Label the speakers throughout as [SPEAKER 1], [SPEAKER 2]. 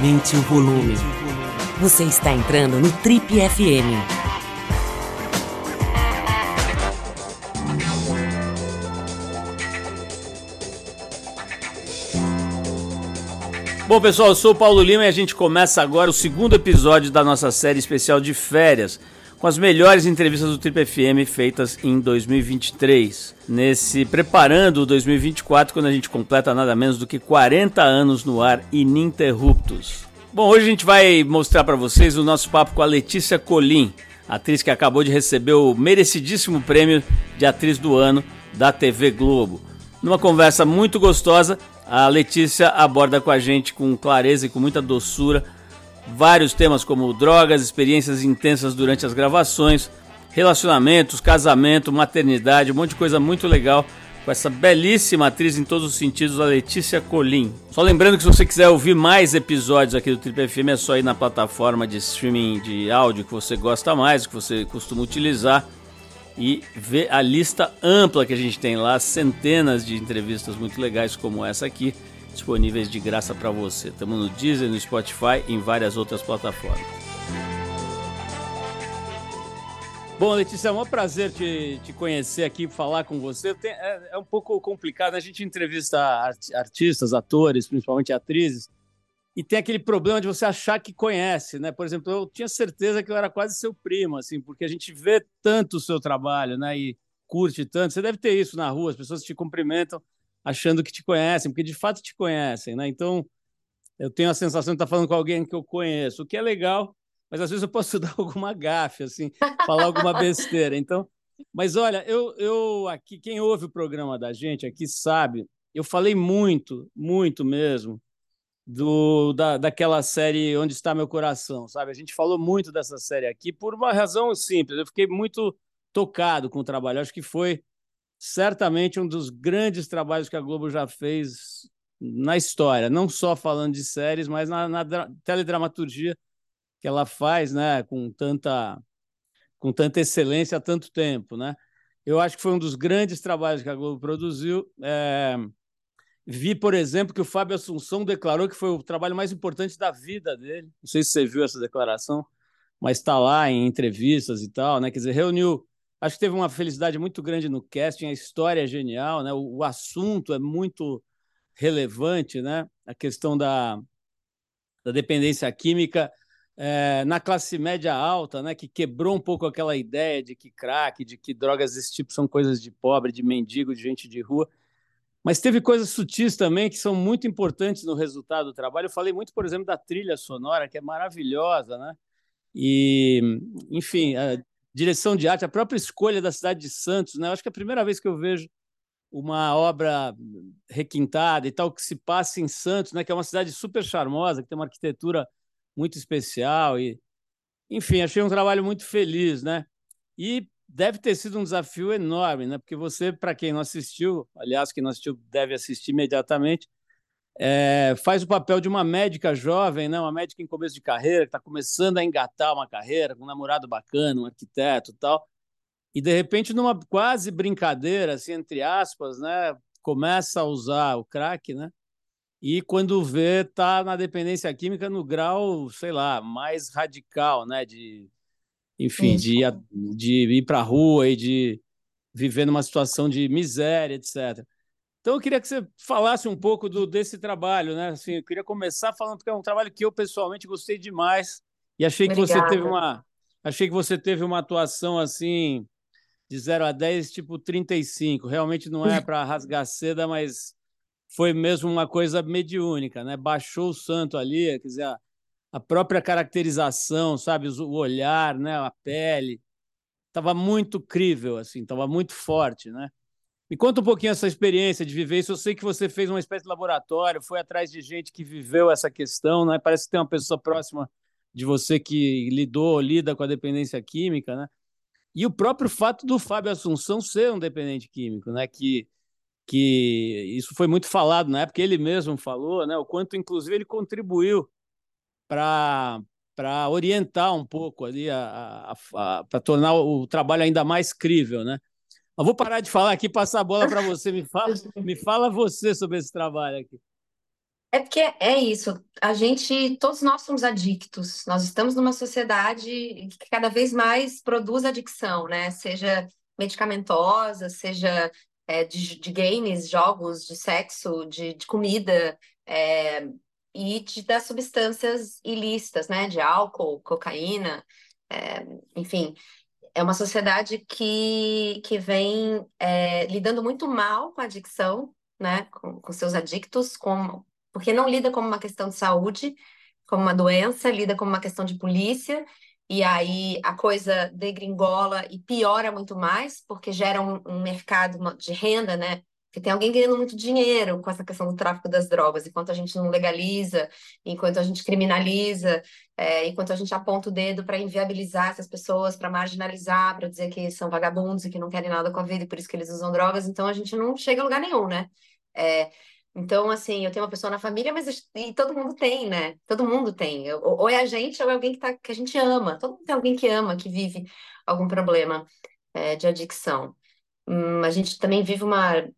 [SPEAKER 1] Aumente o volume. Você está entrando no Trip FM.
[SPEAKER 2] Bom, pessoal, eu sou o Paulo Lima e a gente começa agora o segundo episódio da nossa série especial de férias, com as melhores entrevistas do Trip FM feitas em 2023. Nesse preparando o 2024, quando a gente completa nada menos do que 40 anos no ar ininterruptos. Bom, hoje a gente vai mostrar para vocês o nosso papo com a Letícia Colim, atriz que acabou de receber o merecidíssimo prêmio de atriz do ano da TV Globo. Numa conversa muito gostosa, a Letícia aborda com a gente com clareza e com muita doçura vários temas como drogas, experiências intensas durante as gravações, relacionamentos, casamento, maternidade, um monte de coisa muito legal com essa belíssima atriz em todos os sentidos, a Letícia Colim. Só lembrando que se você quiser ouvir mais episódios aqui do Triple FM, é só ir na plataforma de streaming de áudio que você gosta mais, que você costuma utilizar e ver a lista ampla que a gente tem lá, centenas de entrevistas muito legais como essa aqui, disponíveis de graça para você. Estamos no Deezer, no Spotify e em várias outras plataformas. Bom, Letícia, é um prazer te, te conhecer aqui, falar com você. Tem, é, é, um pouco complicado, a gente entrevista art, artistas, atores, principalmente atrizes, e tem aquele problema de você achar que conhece, né? Por exemplo, eu tinha certeza que eu era quase seu primo, assim, porque a gente vê tanto o seu trabalho, né? E curte tanto. Você deve ter isso na rua, as pessoas te cumprimentam achando que te conhecem, porque de fato te conhecem, né? Então, eu tenho a sensação de estar falando com alguém que eu conheço, o que é legal, mas às vezes eu posso dar alguma gafe, assim, falar alguma besteira. Então, mas olha, eu, eu aqui, quem ouve o programa da gente aqui sabe, eu falei muito, muito mesmo, do, da, daquela série Onde Está Meu Coração, sabe? A gente falou muito dessa série aqui por uma razão simples. Eu fiquei muito tocado com o trabalho. Acho que foi certamente um dos grandes trabalhos que a Globo já fez na história, não só falando de séries, mas na, na teledramaturgia que ela faz, né, com tanta com tanta excelência há tanto tempo, né? Eu acho que foi um dos grandes trabalhos que a Globo produziu. É... Vi, por exemplo, que o Fábio Assunção declarou que foi o trabalho mais importante da vida dele. Não sei se você viu essa declaração, mas está lá em entrevistas e tal, né? Quer dizer, reuniu. Acho que teve uma felicidade muito grande no casting, a história é genial, né? O, assunto é muito relevante, né? A questão da, da dependência química é, na classe média alta, né, que quebrou um pouco aquela ideia de que crack, de que drogas desse tipo são coisas de pobre, de mendigo, de gente de rua. Mas teve coisas sutis também que são muito importantes no resultado do trabalho. Eu falei muito, por exemplo, da trilha sonora, que é maravilhosa, né? E, enfim, a direção de arte, a própria escolha da cidade de Santos, né? Eu acho que é a primeira vez que eu vejo uma obra requintada e tal que se passa em Santos, né? Que é uma cidade super charmosa, que tem uma arquitetura muito especial e enfim, achei um trabalho muito feliz, né? E deve ter sido um desafio enorme, né? Porque você, para quem não assistiu, aliás, quem não assistiu deve assistir imediatamente, é, faz o papel de uma médica jovem, né? Uma médica em começo de carreira, que está começando a engatar uma carreira, com um namorado bacana, um arquiteto, tal. E de repente, numa quase brincadeira, assim, entre aspas, né? Começa a usar o crack, né? e quando vê tá na dependência química no grau, sei lá, mais radical, né, de enfim, de, de ir para a rua e de viver numa situação de miséria, etc. Então eu queria que você falasse um pouco do, desse trabalho, né? Assim, eu queria começar falando porque é um trabalho que eu pessoalmente gostei demais e achei que Obrigada. você teve uma achei que você teve uma atuação assim de 0 a 10, tipo 35. Realmente não é para rasgar seda, mas foi mesmo uma coisa mediúnica, né? Baixou o santo ali, quer dizer, a, a própria caracterização, sabe, o olhar, né, a pele, estava muito crível, assim, estava muito forte, né? Me conta um pouquinho essa experiência de viver isso. Eu sei que você fez uma espécie de laboratório, foi atrás de gente que viveu essa questão, né? Parece que tem uma pessoa próxima de você que lidou, lida com a dependência química, né? E o próprio fato do Fábio Assunção ser um dependente químico, né? Que que isso foi muito falado na época, ele mesmo falou, né, o quanto, inclusive, ele contribuiu para para orientar um pouco ali, para tornar o trabalho ainda mais crível, né? Eu vou parar de falar aqui, passar a bola para você. Me fala, me fala você sobre esse trabalho aqui.
[SPEAKER 3] É porque é isso, a gente, todos nós somos adictos, nós estamos numa sociedade que cada vez mais produz adicção, né? Seja medicamentosa, seja é, de, de, games, jogos, de sexo, de, de comida, é, e de, das substâncias ilícitas, né? De álcool, cocaína, é, enfim. É uma sociedade que, que vem é, lidando muito mal com a adicção, né? Com, com seus adictos, com porque não lida como uma questão de saúde, como uma doença, lida como uma questão de polícia, e aí a coisa degringola e piora muito mais, porque gera um, um mercado de renda, né? Porque tem alguém ganhando muito dinheiro com essa questão do tráfico das drogas, enquanto a gente não legaliza, enquanto a gente criminaliza, é, enquanto a gente aponta o dedo para inviabilizar essas pessoas, para marginalizar, para dizer que são vagabundos e que não querem nada com a vida e por isso que eles usam drogas, então a gente não chega a lugar nenhum, né? É, então, assim, eu tenho uma pessoa na família, mas e todo mundo tem, né? Todo mundo tem. Ou, ou é a gente, ou é alguém que, tá, que a gente ama. Todo mundo tem alguém que ama, que vive algum problema é, de adicção. Hum, a gente também vive uma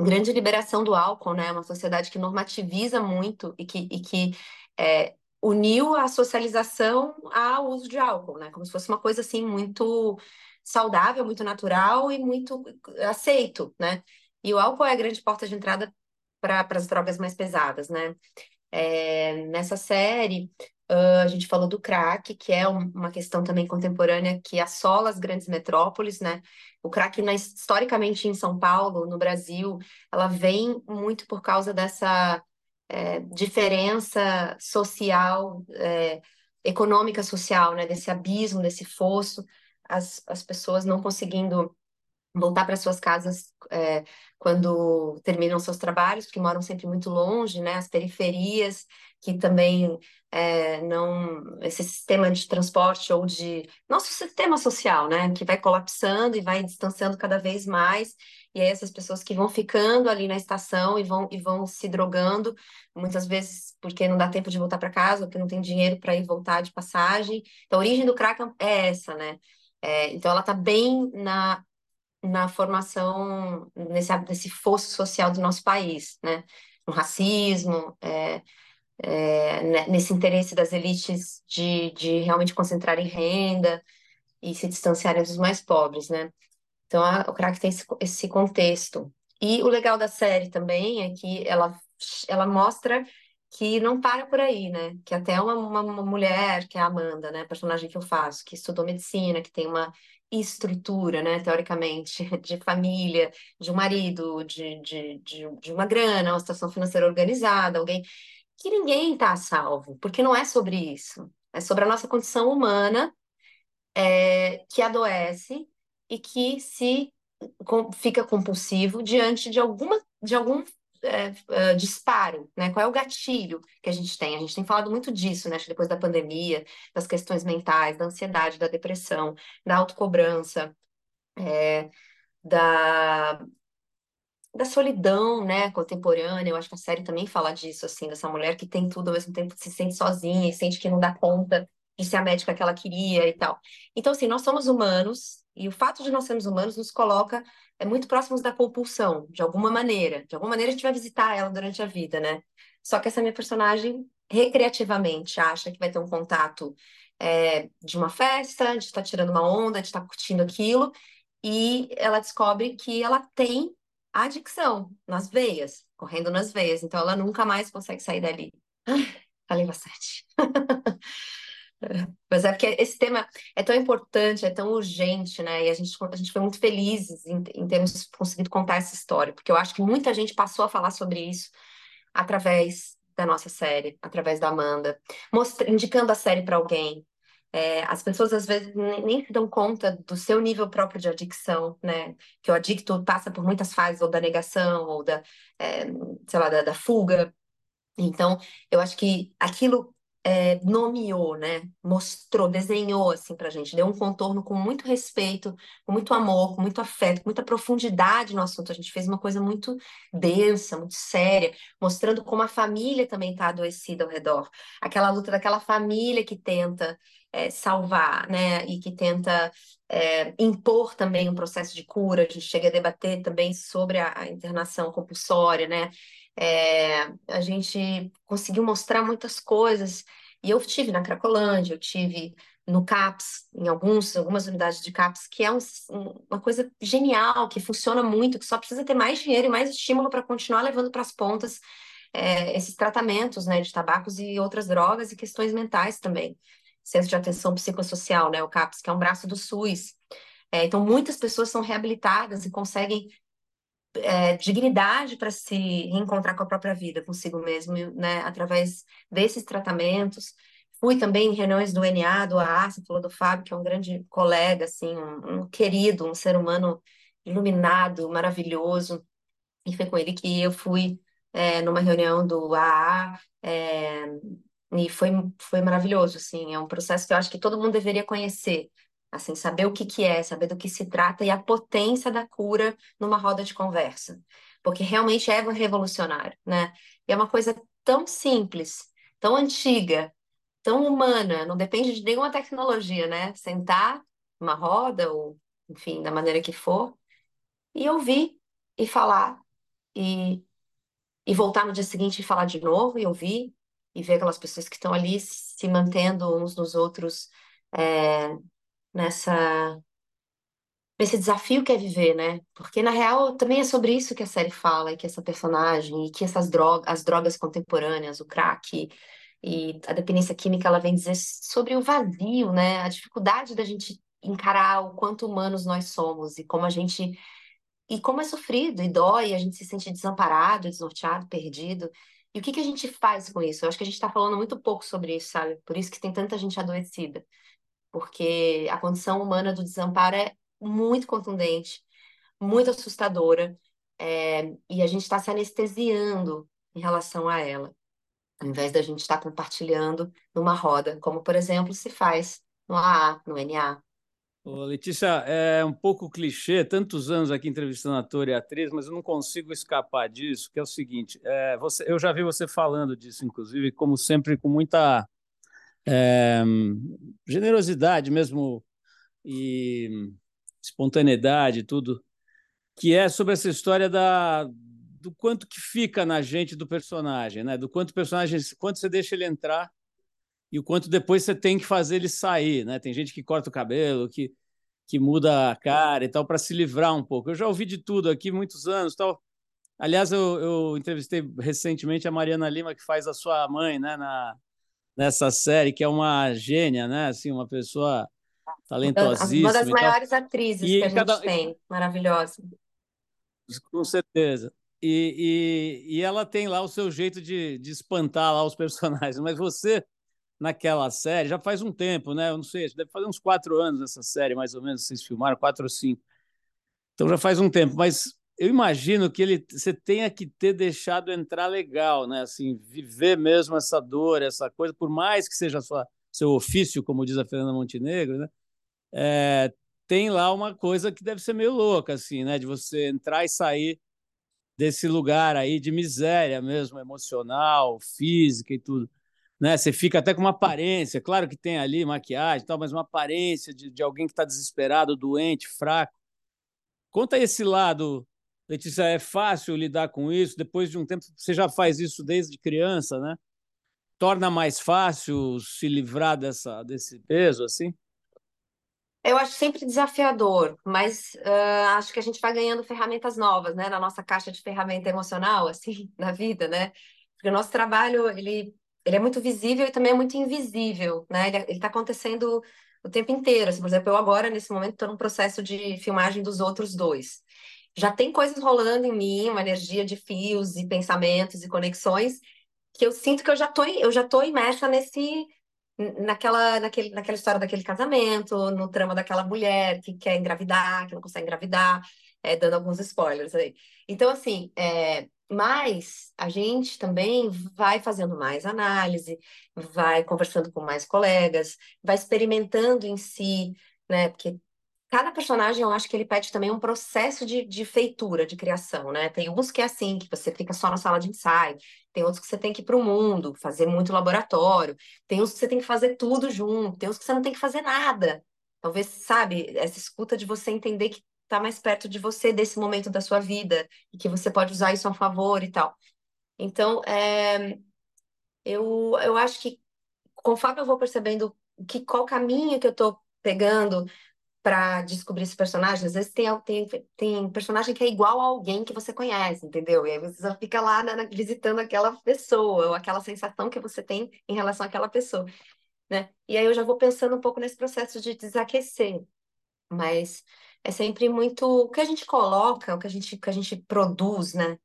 [SPEAKER 3] grande liberação do álcool, né? Uma sociedade que normativiza muito e que, e que é, uniu a socialização ao uso de álcool, né? Como se fosse uma coisa, assim, muito saudável, muito natural e muito aceito, né? E o álcool é a grande porta de entrada para as drogas mais pesadas, né? É, nessa série, uh, a gente falou do crack, que é um, uma questão também contemporânea que assola as grandes metrópoles, né? O crack, na, historicamente, em São Paulo, no Brasil, ela vem muito por causa dessa é, diferença social, é, econômica social, né? Desse abismo, desse fosso, as, as pessoas não conseguindo voltar para suas casas é, quando terminam seus trabalhos, porque moram sempre muito longe, né? As periferias que também é, não esse sistema de transporte ou de nosso sistema social, né? Que vai colapsando e vai distanciando cada vez mais. E aí essas pessoas que vão ficando ali na estação e vão e vão se drogando, muitas vezes porque não dá tempo de voltar para casa, ou porque não tem dinheiro para ir voltar de passagem. Então a origem do crack é essa, né? É, então ela está bem na na formação, nesse, nesse fosso social do nosso país, né? No racismo, é, é, né, nesse interesse das elites de, de realmente concentrarem renda e se distanciarem dos mais pobres, né? Então, a, o crack tem esse, esse contexto. E o legal da série também é que ela, ela mostra que não para por aí, né? Que até uma, uma, uma, mulher, que é a Amanda, né? Personagem que eu faço, que estudou medicina, que tem uma estrutura, né, teoricamente, de família, de um marido, de, de, de, de uma grana, uma situação financeira organizada, alguém que ninguém está salvo, porque não é sobre isso. É sobre a nossa condição humana é, que adoece e que se com, fica compulsivo diante de alguma de algum é, é, disparo, né? Qual é o gatilho que a gente tem? A gente tem falado muito disso, né? Depois da pandemia, das questões mentais, da ansiedade, da depressão, da autocobrança, é, da, da solidão, né, contemporânea. Eu acho que a série também fala disso, assim, dessa mulher que tem tudo ao mesmo tempo se sente sozinha e sente que não dá conta de ser a médica que ela queria e tal. Então, assim, nós somos humanos e o fato de nós sermos humanos nos coloca é, muito próximos da compulsão, de alguma maneira. De alguma maneira a gente vai visitar ela durante a vida, né? Só que essa minha personagem, recreativamente, acha que vai ter um contato é, de uma festa, de estar tirando uma onda, de estar curtindo aquilo, e ela descobre que ela tem adicção nas veias, correndo nas veias, então ela nunca mais consegue sair dali. Ai, falei bastante. Mas é porque esse tema é tão importante, é tão urgente, né? E a gente, a gente foi muito felizes em, em termos conseguido contar essa história, porque eu acho que muita gente passou a falar sobre isso através da nossa série, através da Amanda, mostra, indicando a série para alguém. É, as pessoas às vezes nem, se dão conta do seu nível próprio de adicção, né? Que o adicto passa por muitas fases, ou da negação, ou da, é, sei lá, da, da fuga. Então, eu acho que aquilo é, nomeou, né? Mostrou, desenhou assim para a gente, deu um contorno com muito respeito, com muito amor, com muito afeto, com muita profundidade no assunto. A gente fez uma coisa muito densa, muito séria, mostrando como a família também está adoecida ao redor. Aquela luta daquela família que tenta é, salvar, né? E que tenta é, impor também um processo de cura. A gente chega a debater também sobre a, a internação compulsória, né? É, a gente conseguiu mostrar muitas coisas. E eu tive na Cracolândia, eu tive no CAPS, em alguns, algumas unidades de CAPS, que é um, uma coisa genial, que funciona muito, que só precisa ter mais dinheiro e mais estímulo para continuar levando para as pontas é, esses tratamentos né, de tabacos e outras drogas e questões mentais também. Centro de Atenção Psicossocial, né, o CAPS, que é um braço do SUS. É, então, muitas pessoas são reabilitadas e conseguem é, dignidade para se reencontrar com a própria vida, consigo mesmo, né, através desses tratamentos. Fui também em reuniões do NA, do AA, você falou do Fábio, que é um grande colega, assim, um, um querido, um ser humano iluminado, maravilhoso. E foi com ele que eu fui é, numa reunião do AA, é, e foi, foi maravilhoso, assim, é um processo que eu acho que todo mundo deveria conhecer, assim, saber o que que é, saber do que se trata e a potência da cura numa roda de conversa, porque realmente é revolucionário, né? E é uma coisa tão simples, tão antiga, tão humana, não depende de nenhuma tecnologia, né? Sentar numa roda, ou enfim, da maneira que for, e ouvir e falar, e, e voltar no dia seguinte e falar de novo, e ouvir, e ver aquelas pessoas que estão ali se mantendo uns nos outros é, nessa nesse desafio que é viver, né? Porque na real também é sobre isso que a série fala, e que essa personagem, e que essas drogas, as drogas contemporâneas, o crack, e a dependência química ela vem dizer sobre o vazio, né? A dificuldade da gente encarar o quanto humanos nós somos e como a gente e como é sofrido e dói, a gente se sente desamparado, desnorteado, perdido. E o que que a gente faz com isso? Eu acho que a gente está falando muito pouco sobre isso, sabe? Por isso que tem tanta gente adoecida, porque a condição humana do desamparo é muito contundente, muito assustadora, é... e a gente está se anestesiando em relação a ela ao invés da gente estar compartilhando numa roda, como, por exemplo, se faz no AA, no NA.
[SPEAKER 2] Ô, Letícia, é um pouco clichê, tantos anos aqui entrevistando ator e atriz, mas eu não consigo escapar disso, que é o seguinte, é, você, eu já vi você falando disso, inclusive, como sempre, com muita é, generosidade mesmo e espontaneidade tudo, que é sobre essa história da, do quanto que fica na gente do personagem, né? Do quanto o personagem, quanto você deixa ele entrar e o quanto depois você tem que fazer ele sair, né? Tem gente que corta o cabelo, que que muda a cara e tal para se livrar um pouco. Eu já ouvi de tudo aqui muitos anos, tal. Aliás, eu, eu entrevistei recentemente a Mariana Lima que faz a sua mãe, né, na nessa série, que é uma gênia, né? Assim, uma pessoa talentosíssima.
[SPEAKER 3] Uma das maiores atrizes e que a gente cada... tem, maravilhosa.
[SPEAKER 2] Com certeza. E, e, e, ela tem lá o seu jeito de, de espantar lá os personagens. Mas você, naquela série, já faz um tempo, né? Eu não sei, deve fazer uns quatro anos essa série, mais ou menos, vocês filmaram, quatro ou cinco. Então já faz um tempo. Mas eu imagino que ele, você tenha que ter deixado entrar legal, né? Assim, viver mesmo essa dor, essa coisa, por mais que seja sua, seu ofício, como diz a Fernanda Montenegro, né? É, tem lá uma coisa que deve ser meio louca, assim, né? De você entrar e sair desse lugar aí de miséria mesmo, emocional, física e tudo. Né? Você fica até com uma aparência, claro que tem ali maquiagem e tal, mas uma aparência de, de alguém que está desesperado, doente, fraco. Conta esse lado, Letícia, é fácil lidar com isso? Depois de um tempo, você já faz isso desde criança, né? Torna mais fácil se livrar dessa, desse peso, assim?
[SPEAKER 3] Eu acho sempre desafiador, mas uh, acho que a gente vai ganhando ferramentas novas, né, na nossa caixa de ferramenta emocional, assim, na vida, né? Porque o nosso trabalho, ele, ele é muito visível e também é muito invisível, né? Ele, está acontecendo o tempo inteiro. Assim, por exemplo, eu agora, nesse momento, estou num processo de filmagem dos outros dois. Já tem coisas rolando em mim, uma energia de fios e pensamentos e conexões que eu sinto que eu já tô, eu já tô imersa nesse naquela, naquele, naquela história daquele casamento, no trama daquela mulher que quer engravidar, que não consegue engravidar, é, dando alguns spoilers aí. Então, assim, é, mas a gente também vai fazendo mais análise, vai conversando com mais colegas, vai experimentando em si, né? Porque cada personagem, eu acho que ele pede também um processo de, de feitura, de criação, né? Tem uns que é assim, que você fica só na sala de ensaio, tem outros que você tem que ir para o mundo, fazer muito laboratório, tem uns que você tem que fazer tudo junto, tem uns que você não tem que fazer nada. Talvez, sabe, essa escuta de você entender que está mais perto de você desse momento da sua vida e que você pode usar isso a favor e tal. Então, é, eu, eu acho que conforme eu vou percebendo que qual caminho que eu estou pegando para descobrir esse personagem, às vezes tem, tem, tem personagem que é igual a alguém que você conhece, entendeu? E aí você fica lá né, visitando aquela pessoa, ou aquela sensação que você tem em relação àquela pessoa, né? E aí eu já vou pensando um pouco nesse processo de desaquecer, mas é sempre muito o que a gente coloca, o que a gente, que a gente produz, né? O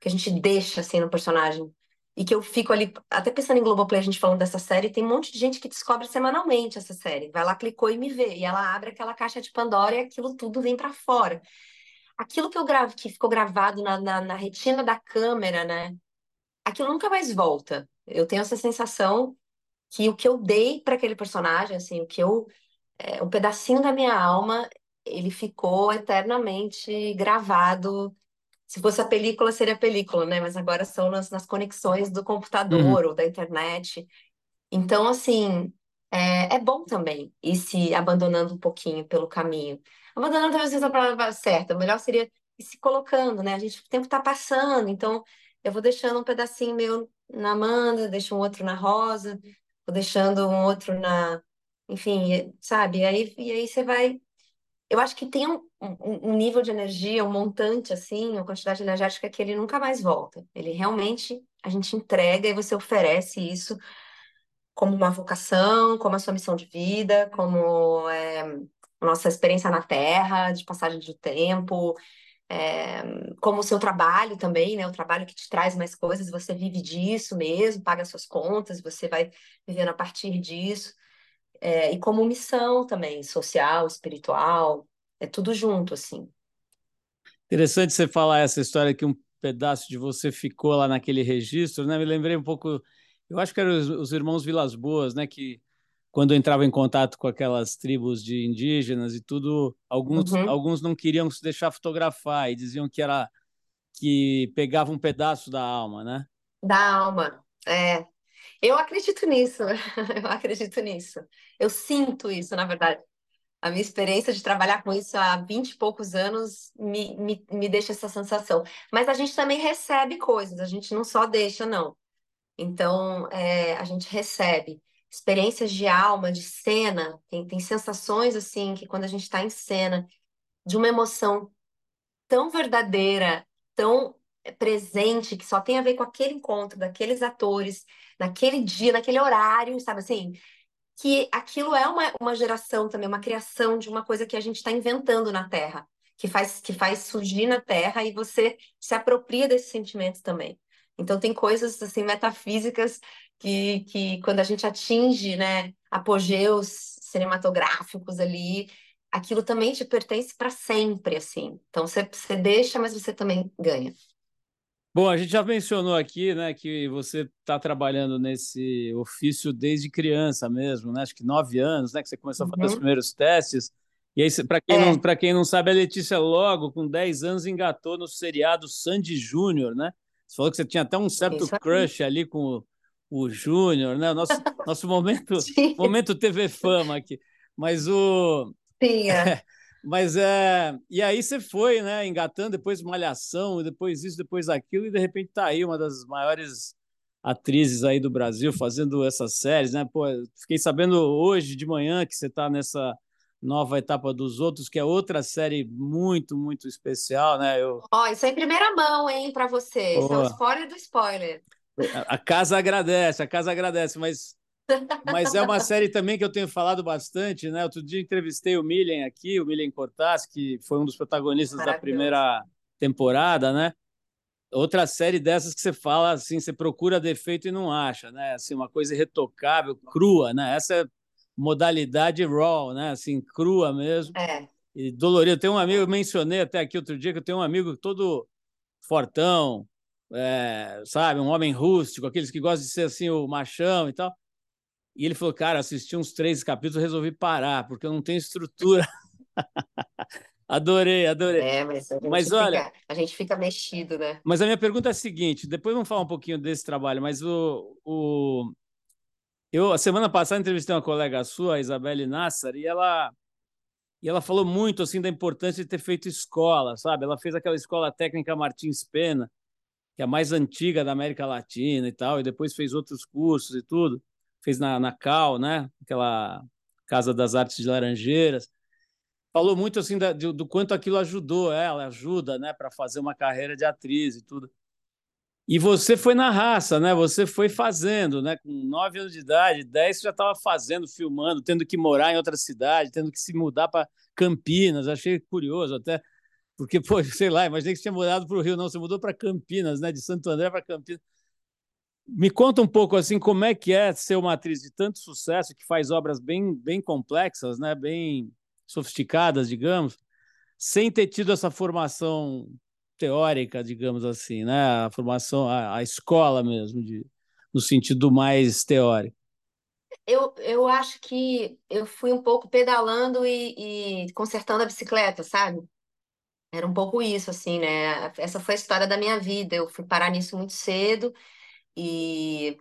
[SPEAKER 3] que a gente deixa assim no personagem. E que eu fico ali, até pensando em Globoplay, a gente falando dessa série, tem um monte de gente que descobre semanalmente essa série. Vai lá, clicou e me vê. E ela abre aquela caixa de Pandora e aquilo tudo vem para fora. Aquilo que eu gravo, que ficou gravado na, na, na retina da câmera, né? Aquilo nunca mais volta. Eu tenho essa sensação que o que eu dei para aquele personagem, assim, o que eu. É, um pedacinho da minha alma, ele ficou eternamente gravado se fosse a película, seria a película, né? Mas agora são nas, nas conexões do computador uhum. ou da internet. Então, assim, é, é, bom também ir se abandonando um pouquinho pelo caminho. Abandonando talvez seja a palavra certa, o melhor seria ir se colocando, né? A gente, o tempo está passando, então eu vou deixando um pedacinho meu na Amanda, deixo um outro na Rosa, vou deixando um outro na. Enfim, sabe? E aí, e aí você vai eu acho que tem um, um, um, nível de energia, um montante assim, uma quantidade energética que ele nunca mais volta. Ele realmente a gente entrega e você oferece isso como uma vocação, como a sua missão de vida, como é, a nossa experiência na Terra, de passagem de tempo, é, como o seu trabalho também, né? O trabalho que te traz mais coisas, você vive disso mesmo, paga suas contas, você vai vivendo a partir disso é, e como missão também, social, espiritual, é tudo junto, assim.
[SPEAKER 2] Interessante você falar essa história que um pedaço de você ficou lá naquele registro, né? Me lembrei um pouco, eu acho que eram os, os irmãos Vilas Boas, né? Que quando entrava em contato com aquelas tribos de indígenas e tudo, alguns, uhum. alguns não queriam se deixar fotografar e diziam que era que pegava um pedaço da alma, né?
[SPEAKER 3] Da alma, é. Eu acredito nisso, eu acredito nisso. Eu sinto isso, na verdade. A minha experiência de trabalhar com isso há 20 e poucos anos me, me, me deixa essa sensação. Mas a gente também recebe coisas, a gente não só deixa, não. Então, é, a gente recebe experiências de alma, de cena, tem, tem sensações assim que quando a gente está em cena, de uma emoção tão verdadeira, tão presente, que só tem a ver com aquele encontro daqueles atores, naquele dia, naquele horário, sabe assim? Que aquilo é uma, uma geração também, uma criação de uma coisa que a gente está inventando na Terra, que faz, que faz surgir na Terra e você se apropria desses sentimentos também. Então tem coisas assim metafísicas que, que quando a gente atinge, né, apogeus cinematográficos ali, aquilo também te pertence para sempre, assim. Então você, você deixa, mas você também ganha.
[SPEAKER 2] Bom, a gente já mencionou aqui, né, que você está trabalhando nesse ofício desde criança mesmo, né? Acho que nove anos, né, que você começou a fazer os uhum. primeiros testes. E aí, para quem, é. não, quem não sabe, a Letícia logo, com 10 anos, engatou no seriado Sandy Júnior, né? Você falou que você tinha até um certo crush ali com o, o Júnior, né? Nosso, nosso momento, momento TV Fama aqui. Mas o.
[SPEAKER 3] Sim, é.
[SPEAKER 2] Mas é. E aí você foi, né? Engatando, depois Malhação, depois isso, depois aquilo, e de repente tá aí uma das maiores atrizes aí do Brasil fazendo essas séries, né? Pô, fiquei sabendo hoje de manhã que você está nessa nova etapa dos outros, que é outra série muito, muito especial, né?
[SPEAKER 3] Eu... Ó, isso é em primeira mão, hein, para você. Isso é o spoiler do spoiler.
[SPEAKER 2] A casa agradece, a casa agradece, mas mas é uma série também que eu tenho falado bastante, né? Outro dia entrevistei o Milen aqui, o Milen Cortaz, que foi um dos protagonistas da primeira temporada, né? Outra série dessas que você fala assim, você procura defeito e não acha, né? Assim, uma coisa irretocável, crua, né? Essa é modalidade raw, né? Assim, crua mesmo.
[SPEAKER 3] É.
[SPEAKER 2] E dolorido. Tem um amigo, eu mencionei até aqui outro dia que eu tenho um amigo todo fortão, é, sabe, um homem rústico, aqueles que gostam de ser assim o machão e tal. E ele falou, cara, assisti uns três capítulos, resolvi parar, porque eu não tenho estrutura. adorei, adorei.
[SPEAKER 3] É, mas, a gente, mas fica, olha, a gente fica mexido, né?
[SPEAKER 2] Mas a minha pergunta é a seguinte: depois vamos falar um pouquinho desse trabalho, mas o. o... Eu, a semana passada, entrevistei uma colega sua, a Isabelle Nassar, e ela, e ela falou muito assim da importância de ter feito escola, sabe? Ela fez aquela escola técnica Martins Pena, que é a mais antiga da América Latina e tal, e depois fez outros cursos e tudo. Fez na, na Cal, né? Aquela Casa das Artes de Laranjeiras. Falou muito assim da, do, do quanto aquilo ajudou ela, ajuda, né, para fazer uma carreira de atriz e tudo. E você foi na raça, né? Você foi fazendo, né? Com nove anos de idade, dez você já estava fazendo, filmando, tendo que morar em outra cidade, tendo que se mudar para Campinas. Achei curioso até porque, pô, sei lá, imaginei que você tinha mudado para o Rio, não, você mudou para Campinas, né? De Santo André para Campinas. Me conta um pouco assim como é que é ser uma atriz de tanto sucesso que faz obras bem, bem complexas, né? Bem sofisticadas, digamos, sem ter tido essa formação teórica, digamos assim, né? A formação, a, a escola mesmo, de, no sentido mais teórico.
[SPEAKER 3] Eu, eu acho que eu fui um pouco pedalando e, e consertando a bicicleta, sabe? Era um pouco isso, assim, né? Essa foi a história da minha vida. Eu fui parar nisso muito cedo e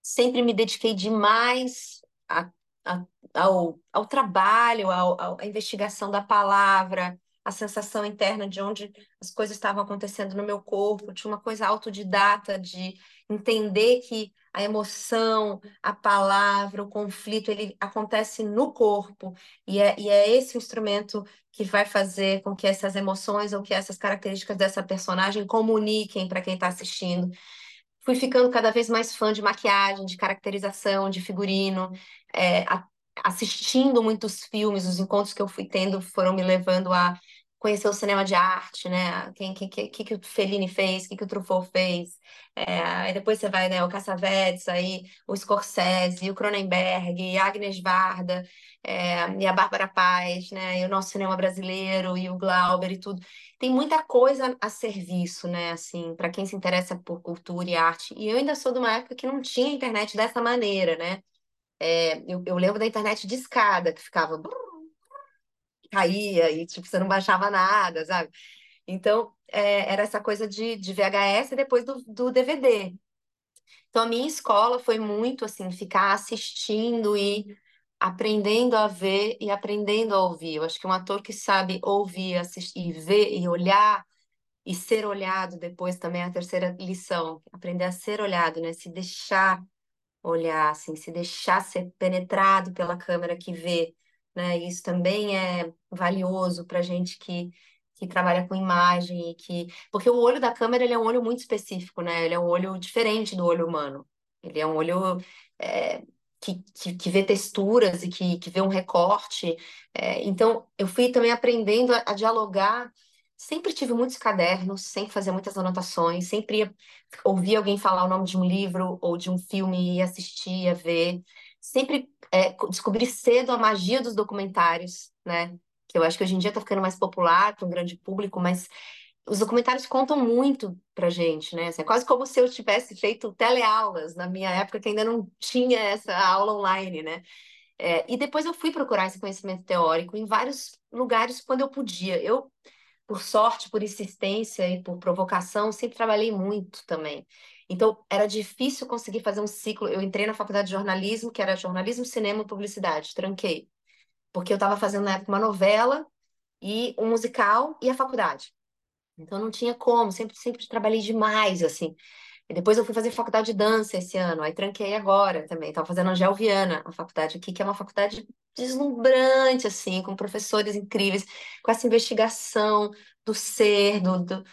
[SPEAKER 3] sempre me dediquei demais a, a, ao, ao trabalho, ao, à investigação da palavra, a sensação interna de onde as coisas estavam acontecendo no meu corpo. Tinha uma coisa autodidata de entender que a emoção, a palavra, o conflito, ele acontece no corpo, e é, e é esse instrumento que vai fazer com que essas emoções ou que essas características dessa personagem comuniquem para quem está assistindo. Fui ficando cada vez mais fã de maquiagem, de caracterização, de figurino, é, a, assistindo muitos filmes, os encontros que eu fui tendo foram me levando a conhecer o cinema de arte, né? Quem, que, que, que o Fellini fez, o que, que o Truffaut fez. É, aí depois você vai, né? O Cassavetes, aí o Scorsese, o Cronenberg, a Agnes Varda, é, e a Bárbara Paz, né? E o nosso cinema brasileiro, e o Glauber e tudo. Tem muita coisa a serviço, né? Assim, para quem se interessa por cultura e arte. E eu ainda sou de uma época que não tinha internet dessa maneira, né? É, eu, eu lembro da internet de escada, que ficava caía e tipo, você não baixava nada, sabe? Então, é, era essa coisa de, de VHS e depois do, do DVD. Então, a minha escola foi muito assim, ficar assistindo e aprendendo a ver e aprendendo a ouvir. Eu acho que um ator que sabe ouvir, assistir, e ver e olhar e ser olhado depois também é a terceira lição, aprender a ser olhado, né? Se deixar olhar, assim, se deixar ser penetrado pela câmera que vê né? Isso também é valioso para gente que, que trabalha com imagem e que porque o olho da câmera ele é um olho muito específico, né? Ele é um olho diferente do olho humano. Ele é um olho é, que, que, que, vê texturas e que, que vê um recorte. É, então, eu fui também aprendendo a, a, dialogar. Sempre tive muitos cadernos, sempre fazia muitas anotações, sempre ia ouvir alguém falar o nome de um livro ou de um filme e assistir, a ver sempre é, descobri cedo a magia dos documentários, né? Que eu acho que hoje em dia está ficando mais popular para um grande público, mas os documentários contam muito pra gente, né? Assim, é quase como se eu tivesse feito teleaulas na minha época que ainda não tinha essa aula online, né? É, e depois eu fui procurar esse conhecimento teórico em vários lugares quando eu podia. Eu, por sorte, por insistência e por provocação, sempre trabalhei muito também. Então, era difícil conseguir fazer um ciclo. Eu entrei na faculdade de jornalismo, que era jornalismo, cinema e publicidade, tranquei. Porque eu estava fazendo na época uma novela e um musical e a faculdade. Então, não tinha como, sempre, sempre trabalhei demais, assim. E depois eu fui fazer faculdade de dança esse ano, aí tranquei agora também. Estava fazendo Angel Viana, a faculdade aqui, que é uma faculdade deslumbrante, assim, com professores incríveis, com essa investigação do ser, do, do...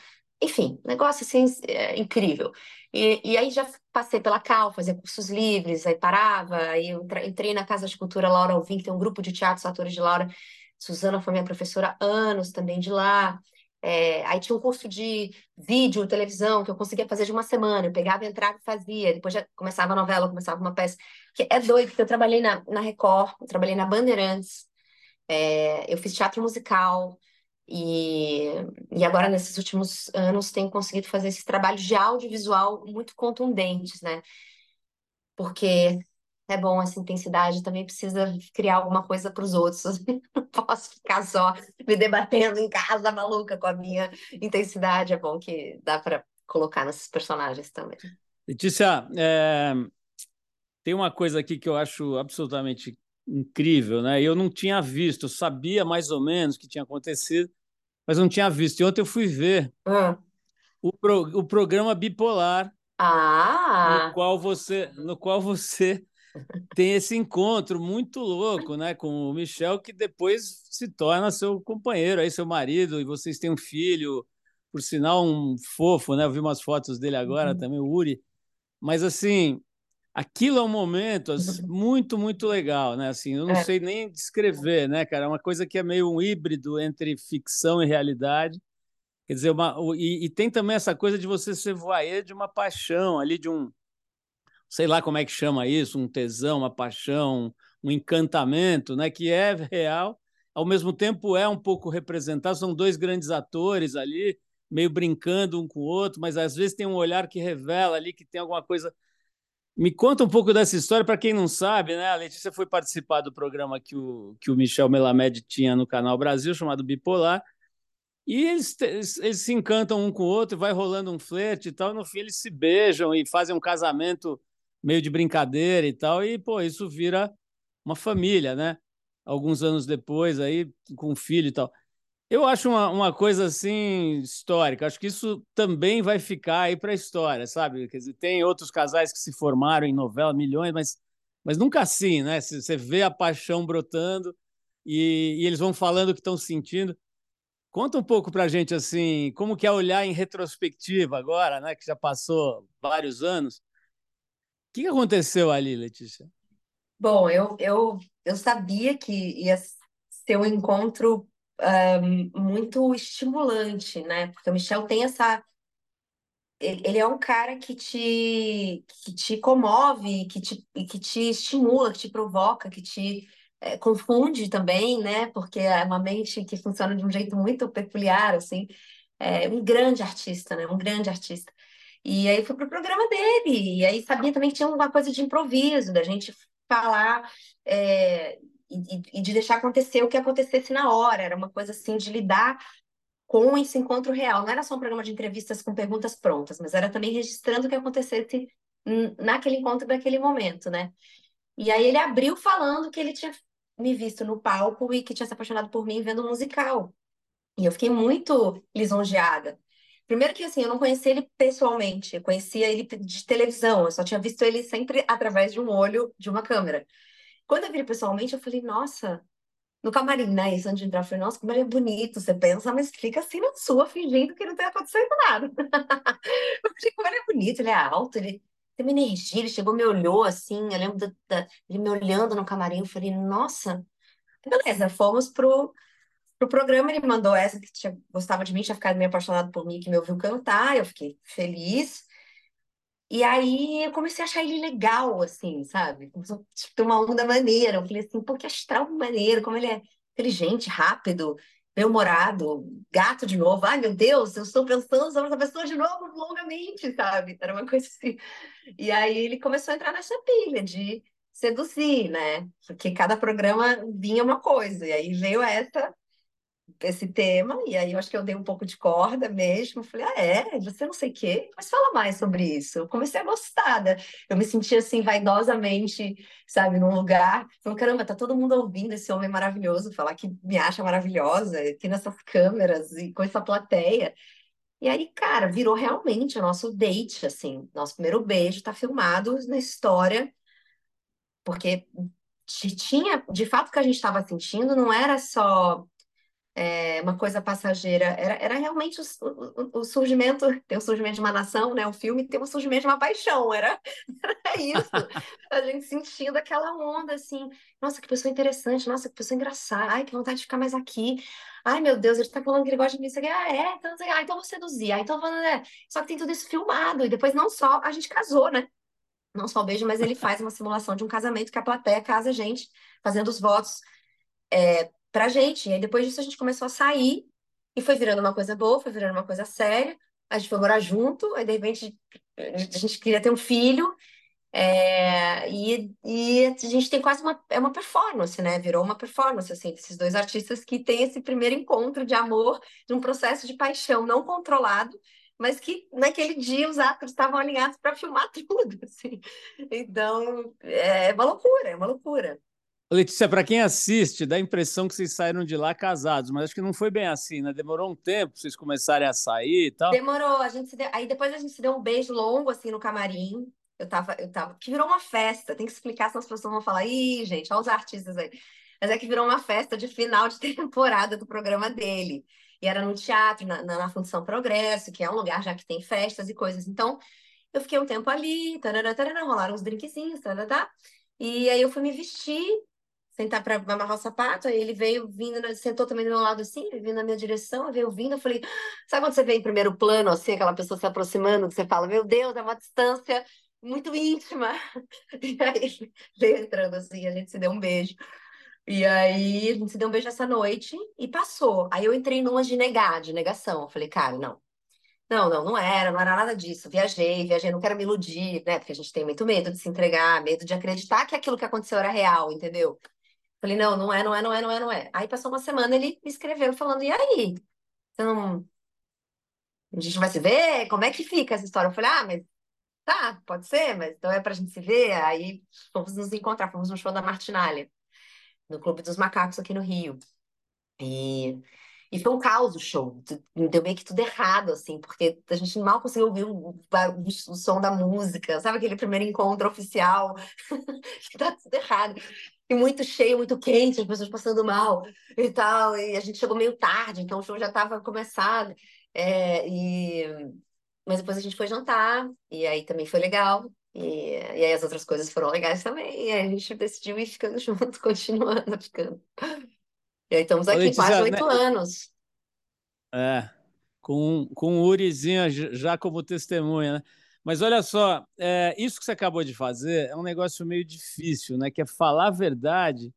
[SPEAKER 3] enfim, negócio assim, é, incrível. E, e aí já passei pela Cal, fazia cursos livres, aí parava, aí eu entrei na Casa de Cultura Laura Alvim, tem um grupo de teatros atores de Laura. Suzana foi minha professora há anos também de lá. É, aí tinha um curso de vídeo, televisão, que eu conseguia fazer de uma semana. Eu pegava, entrava e fazia. Depois já começava a novela, começava uma peça. Que é doido, porque eu trabalhei na, na Record, eu trabalhei na Bandeirantes, é, eu fiz teatro musical, e, e agora, nesses últimos anos, tenho conseguido fazer esses trabalhos de audiovisual muito contundentes, né? Porque é bom essa intensidade, também precisa criar alguma coisa para os outros. Não posso ficar só me debatendo em casa maluca com a minha intensidade. É bom que dá para colocar nesses personagens também.
[SPEAKER 2] Letícia, é... tem uma coisa aqui que eu acho absolutamente incrível, né? Eu não tinha visto, eu sabia mais ou menos o que tinha acontecido, mas não tinha visto. E ontem eu fui ver.
[SPEAKER 3] Ah.
[SPEAKER 2] o, pro, o programa Bipolar,
[SPEAKER 3] ah.
[SPEAKER 2] no qual você, no qual você tem esse encontro muito louco, né, com o Michel, que depois se torna seu companheiro, aí seu marido, e vocês têm um filho, por sinal um fofo, né? Eu vi umas fotos dele agora uhum. também, o Uri. Mas assim, aquilo é um momento assim, muito, muito legal, né? Assim, eu não é. sei nem descrever, né, cara? É uma coisa que é meio um híbrido entre ficção e realidade. Quer dizer, uma, e, e tem também essa coisa de você ser voyeur de uma paixão ali, de um, sei lá como é que chama isso, um tesão, uma paixão, um encantamento, né, que é real, ao mesmo tempo é um pouco representado, são dois grandes atores ali, meio brincando um com o outro, mas às vezes tem um olhar que revela ali que tem alguma coisa. Me conta um pouco dessa história, para quem não sabe, né? A Letícia foi participar do programa que o, que o Michel Melamed tinha no Canal Brasil, chamado Bipolar, e eles, eles se encantam um com o outro, vai rolando um flerte e tal, no fim eles se beijam e fazem um casamento meio de brincadeira e tal, e, pô, isso vira uma família, né? Alguns anos depois, aí, com um filho e tal. Eu acho uma, uma coisa assim histórica. Acho que isso também vai ficar aí para a história, sabe? Quer dizer, tem outros casais que se formaram em novela, milhões, mas, mas nunca assim, né? Você vê a paixão brotando e, e eles vão falando o que estão sentindo. Conta um pouco para a gente assim, como que é olhar em retrospectiva agora, né? Que já passou vários anos. O que aconteceu ali, Letícia?
[SPEAKER 3] Bom, eu, eu, eu sabia que ia ser um encontro um, muito estimulante, né? Porque o Michel tem essa. Ele é um cara que te, que te comove, que te, que te estimula, que te provoca, que te é, confunde também, né? Porque é uma mente que funciona de um jeito muito peculiar, assim. É um grande artista, né? Um grande artista. E aí fui pro programa dele, e aí sabia também que tinha uma coisa de improviso, da gente falar é, e, e, de deixar acontecer o que acontecesse na hora. Era uma coisa assim de lidar com esse encontro real. Não era só um programa de entrevistas com perguntas prontas, mas era também registrando o que acontecesse naquele encontro, naquele momento, né? E aí ele abriu falando que ele tinha me visto no palco e que tinha se apaixonado por mim vendo um musical. E eu fiquei muito lisonjeada. Primeiro que assim, eu não conhecia ele pessoalmente, eu conhecia ele de televisão, eu só tinha visto ele sempre através de um olho de uma câmera. Quando eu vi pessoalmente, eu falei, nossa, no camarim, né? Isso antes de entrar, eu falei, nossa, como ele é bonito. Você pensa, mas fica assim na sua, fingindo que não tem acontecendo nada. eu falei, como ele é bonito, ele é alto, ele tem uma energia. Ele chegou, me olhou assim. Eu lembro da, ele me olhando no camarim. Eu falei, nossa, beleza, fomos pro, pro programa. Ele mandou essa que tinha, gostava de mim, tinha ficado meio apaixonado por mim, que me ouviu cantar. Eu fiquei feliz. E aí eu comecei a achar ele legal, assim, sabe? Começou tipo, ter uma onda maneira. Eu falei assim, pô, que astral maneiro, como ele é inteligente, rápido, bem-humorado, gato de novo. Ai, meu Deus, eu estou pensando sobre essa pessoa de novo longamente, sabe? Era uma coisa assim. E aí ele começou a entrar nessa pilha de seduzir, né? Porque cada programa vinha uma coisa. E aí veio essa esse tema, e aí eu acho que eu dei um pouco de corda mesmo. Falei, ah, é? Você não sei o quê? Mas fala mais sobre isso. Eu comecei a gostar, né? Eu me senti assim, vaidosamente, sabe, num lugar. Falei, caramba, tá todo mundo ouvindo esse homem maravilhoso falar que me acha maravilhosa, aqui nessas câmeras e com essa plateia. E aí, cara, virou realmente o nosso date, assim. Nosso primeiro beijo tá filmado na história, porque tinha, de fato, o que a gente estava sentindo não era só é, uma coisa passageira, era, era realmente o, o, o, surgimento, tem o surgimento de uma nação, né? O filme tem o surgimento de uma paixão, era, era isso. a gente sentindo aquela onda assim, nossa, que pessoa interessante, nossa, que pessoa engraçada, ai, que vontade de ficar mais aqui. Ai, meu Deus, ele está falando que ele gosta de mim. Isso aqui, ah, é? Então, ah, então vou seduzir. Ah, então, é. Só que tem tudo isso filmado. E depois, não só a gente casou, né? Não só o beijo, mas ele faz uma simulação de um casamento que a plateia casa a gente, fazendo os votos. É, pra gente. E aí depois disso a gente começou a sair e foi virando uma coisa boa, foi virando uma coisa séria. A gente foi morar junto, aí de repente a gente queria ter um filho. É, e, e a gente tem quase uma, é uma performance, né? Virou uma performance, assim, desses dois artistas que têm esse primeiro encontro de amor, de um processo de paixão não controlado, mas que naquele dia os atores estavam alinhados para filmar tudo, assim. Então, é uma loucura, é uma loucura.
[SPEAKER 2] Letícia, para quem assiste, dá a impressão que vocês saíram de lá casados, mas acho que não foi bem assim, né? Demorou um tempo para vocês começarem a sair e tal.
[SPEAKER 3] Demorou, a gente deu... aí depois a gente se deu um beijo longo assim no camarim. Eu tava, eu tava, que virou uma festa. Tem que explicar, senão as pessoas vão falar, ih, gente, olha os artistas aí. Mas é que virou uma festa de final de temporada do programa dele. E era no teatro, na, na Função Progresso, que é um lugar já que tem festas e coisas. Então, eu fiquei um tempo ali, tarará, tarará, rolaram uns drinkzinhos, tarará, e aí eu fui me vestir sentar para amarrar o sapato, aí ele veio vindo, sentou também do meu lado assim, vindo na minha direção, veio vindo, eu falei, sabe quando você vê em primeiro plano, assim, aquela pessoa se aproximando, que você fala, meu Deus, é uma distância muito íntima. E aí veio entrando assim, a gente se deu um beijo. E aí a gente se deu um beijo essa noite e passou. Aí eu entrei numa de negar, de negação. Eu falei, cara, não. Não, não, não era, não era nada disso. Viajei, viajei, não quero me iludir, né? Porque a gente tem muito medo de se entregar, medo de acreditar que aquilo que aconteceu era real, entendeu? Falei, não, não é, não é, não é, não é, não é. Aí passou uma semana, ele me escreveu falando, e aí? Você não... A gente vai se ver? Como é que fica essa história? Eu falei, ah, mas tá, pode ser, mas então é pra gente se ver. Aí fomos nos encontrar, fomos no show da Martinalha, no Clube dos Macacos aqui no Rio. E, e foi um caos o show, deu meio que tudo errado, assim, porque a gente mal conseguiu ouvir o, o, o som da música, sabe aquele primeiro encontro oficial? tá tudo errado e muito cheio, muito quente, as pessoas passando mal e tal. E a gente chegou meio tarde, então o show já estava começado. É, e... Mas depois a gente foi jantar, e aí também foi legal. E, e aí as outras coisas foram legais também. E aí a gente decidiu ir ficando junto, continuando ficando. E aí estamos aqui Letícia, quase oito né? anos.
[SPEAKER 2] É, com, com o Urizinho já como testemunha, né? Mas olha só, é, isso que você acabou de fazer é um negócio meio difícil, né? Que é falar a verdade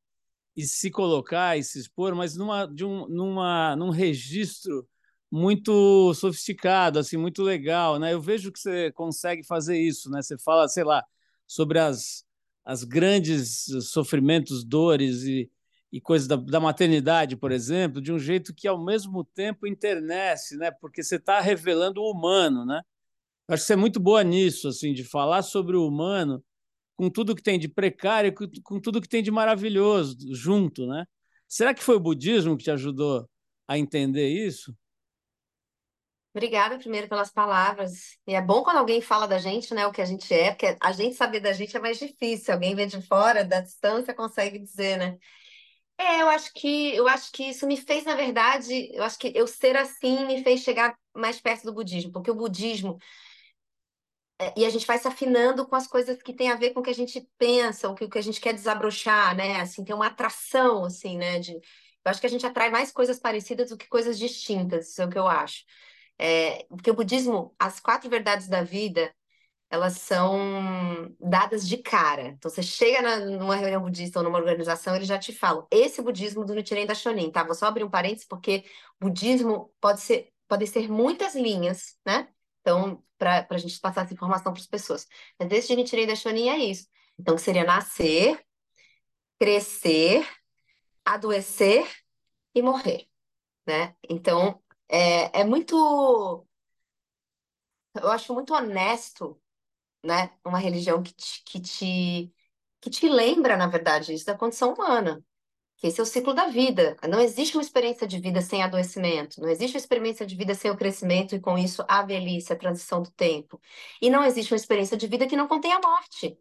[SPEAKER 2] e se colocar e se expor, mas numa, de um, numa, num registro muito sofisticado, assim, muito legal, né? Eu vejo que você consegue fazer isso, né? Você fala, sei lá, sobre as, as grandes sofrimentos, dores e, e coisas da, da maternidade, por exemplo, de um jeito que ao mesmo tempo internece, né? Porque você está revelando o humano, né? Acho que você é muito boa nisso, assim, de falar sobre o humano com tudo que tem de precário, com tudo que tem de maravilhoso junto, né? Será que foi o budismo que te ajudou a entender isso?
[SPEAKER 3] Obrigada primeiro pelas palavras. E é bom quando alguém fala da gente, né, o que a gente é, porque a gente saber da gente é mais difícil. Alguém vem de fora, da distância, consegue dizer, né? É, eu acho que eu acho que isso me fez, na verdade, eu acho que eu ser assim me fez chegar mais perto do budismo, porque o budismo é, e a gente vai se afinando com as coisas que tem a ver com o que a gente pensa, o que, o que a gente quer desabrochar, né? Assim, tem uma atração, assim, né? De, eu acho que a gente atrai mais coisas parecidas do que coisas distintas, isso é o que eu acho. É, porque o budismo, as quatro verdades da vida, elas são dadas de cara. Então, você chega na, numa reunião budista ou numa organização, eles já te falam, esse budismo do Nichiren Daishonin, tá? Vou só abrir um parênteses, porque budismo pode ser, pode ser muitas linhas, né? Então, para a gente passar essa informação para as pessoas. Mas esse de Nichiren Daishonin é isso. Então, que seria nascer, crescer, adoecer e morrer, né? Então, é, é muito... Eu acho muito honesto, né? Uma religião que te, que te, que te lembra, na verdade, isso da condição humana que esse é o ciclo da vida. Não existe uma experiência de vida sem adoecimento, não existe uma experiência de vida sem o crescimento e com isso a velhice, a transição do tempo. E não existe uma experiência de vida que não contém a morte.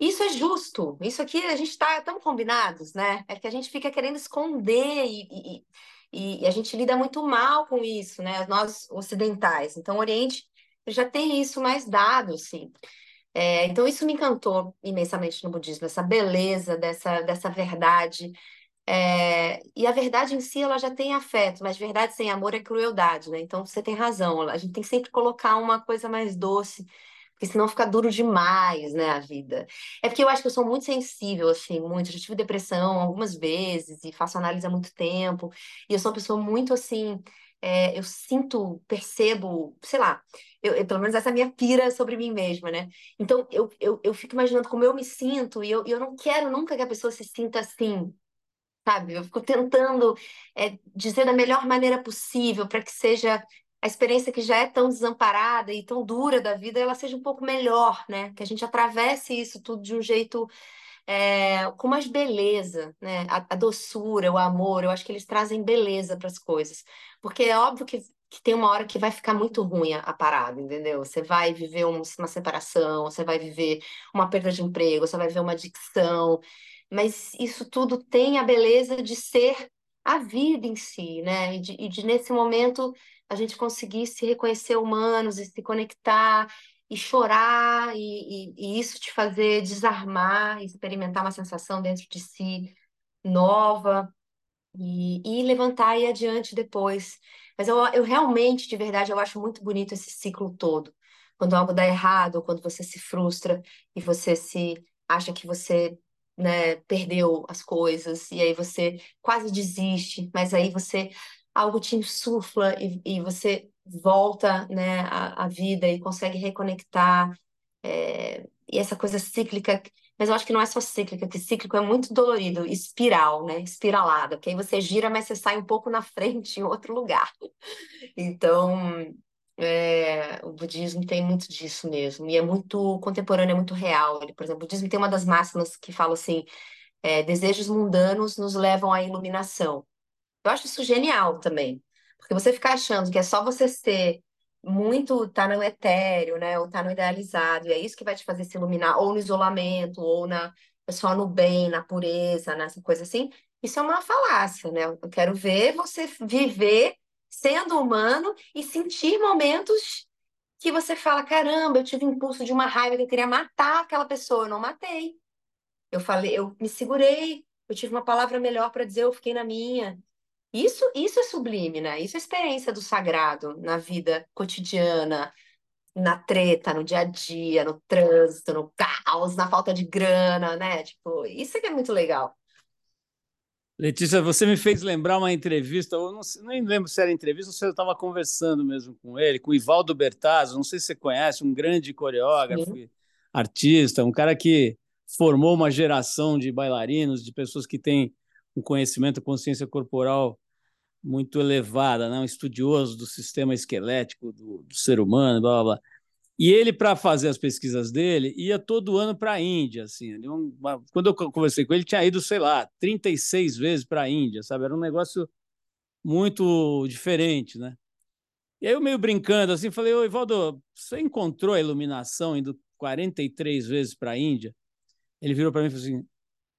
[SPEAKER 3] Isso é justo. Isso aqui a gente está tão combinados, né? É que a gente fica querendo esconder e, e, e, a gente lida muito mal com isso, né? Nós ocidentais. Então, o Oriente já tem isso mais dado, sim. É, então, isso me encantou imensamente no budismo, essa beleza dessa, dessa verdade. É, e a verdade em si, ela já tem afeto, mas verdade sem amor é crueldade, né? Então, você tem razão, a gente tem que sempre colocar uma coisa mais doce, porque senão fica duro demais, né, a vida. É porque eu acho que eu sou muito sensível, assim, muito. Já tive depressão algumas vezes e faço análise há muito tempo, e eu sou uma pessoa muito, assim, é, eu sinto, percebo, sei lá, eu, eu, pelo menos essa é a minha pira sobre mim mesma, né? Então eu, eu, eu fico imaginando como eu me sinto e eu, eu não quero nunca que a pessoa se sinta assim, sabe? Eu fico tentando é, dizer da melhor maneira possível para que seja a experiência que já é tão desamparada e tão dura da vida, ela seja um pouco melhor, né? Que a gente atravesse isso tudo de um jeito é, com mais beleza, né? A, a, doçura, o amor, eu acho que eles trazem beleza para as coisas. Porque é óbvio que, que, tem uma hora que vai ficar muito ruim a, a parada, entendeu? Você vai viver um, uma separação, você vai viver uma perda de emprego, você vai viver uma adicção, mas isso tudo tem a beleza de ser a vida em si, né? E de, e de nesse momento a gente conseguir se reconhecer humanos e se conectar e chorar e, e, e, isso te fazer desarmar, experimentar uma sensação dentro de si nova e, e levantar e adiante depois. Mas eu, eu realmente, de verdade, eu acho muito bonito esse ciclo todo. Quando algo dá errado, quando você se frustra e você se acha que você né, perdeu as coisas e aí você quase desiste, mas aí você algo te insufla e, e você volta né, à, à, vida e consegue reconectar. É, e essa coisa cíclica, mas eu acho que não é só cíclica, que cíclico é muito dolorido, espiral, né? Espiralada, porque aí você gira, mas você sai um pouco na frente em outro lugar. Então, é, o budismo tem muito disso mesmo, e é muito contemporâneo, é muito real. Ele, por exemplo, o budismo tem uma das máximas que fala assim: é, desejos mundanos nos levam à iluminação. Eu acho isso genial também, porque você ficar achando que é só você ser muito, tá no etéreo, né, ou tá no idealizado, e é isso que vai te fazer se iluminar, ou no isolamento, ou na só no bem, na pureza, nessa coisa assim, isso é uma falácia, né? Eu quero ver você viver sendo humano e sentir momentos que você fala: caramba, eu tive impulso de uma raiva que eu queria matar aquela pessoa, eu não matei. Eu falei, eu me segurei, eu tive uma palavra melhor para dizer, eu fiquei na minha. Isso, isso é sublime, né? Isso é experiência do sagrado na vida cotidiana, na treta, no dia a dia, no trânsito, no caos, na falta de grana, né? Tipo, isso é que é muito legal.
[SPEAKER 2] Letícia, você me fez lembrar uma entrevista, eu não, nem lembro se era entrevista ou se eu estava conversando mesmo com ele, com o Ivaldo Bertazzo, não sei se você conhece, um grande coreógrafo, Sim. artista, um cara que formou uma geração de bailarinos, de pessoas que têm um conhecimento, consciência corporal muito elevada, né? um estudioso do sistema esquelético do, do ser humano, blá, blá, blá. E ele, para fazer as pesquisas dele, ia todo ano para a Índia. Assim, uma... quando eu conversei com ele, tinha ido, sei lá, 36 vezes para a Índia, sabe? Era um negócio muito diferente, né? E aí eu meio brincando assim, falei, ô Ivaldo, você encontrou a iluminação indo 43 vezes para a Índia? Ele virou para mim e falou assim,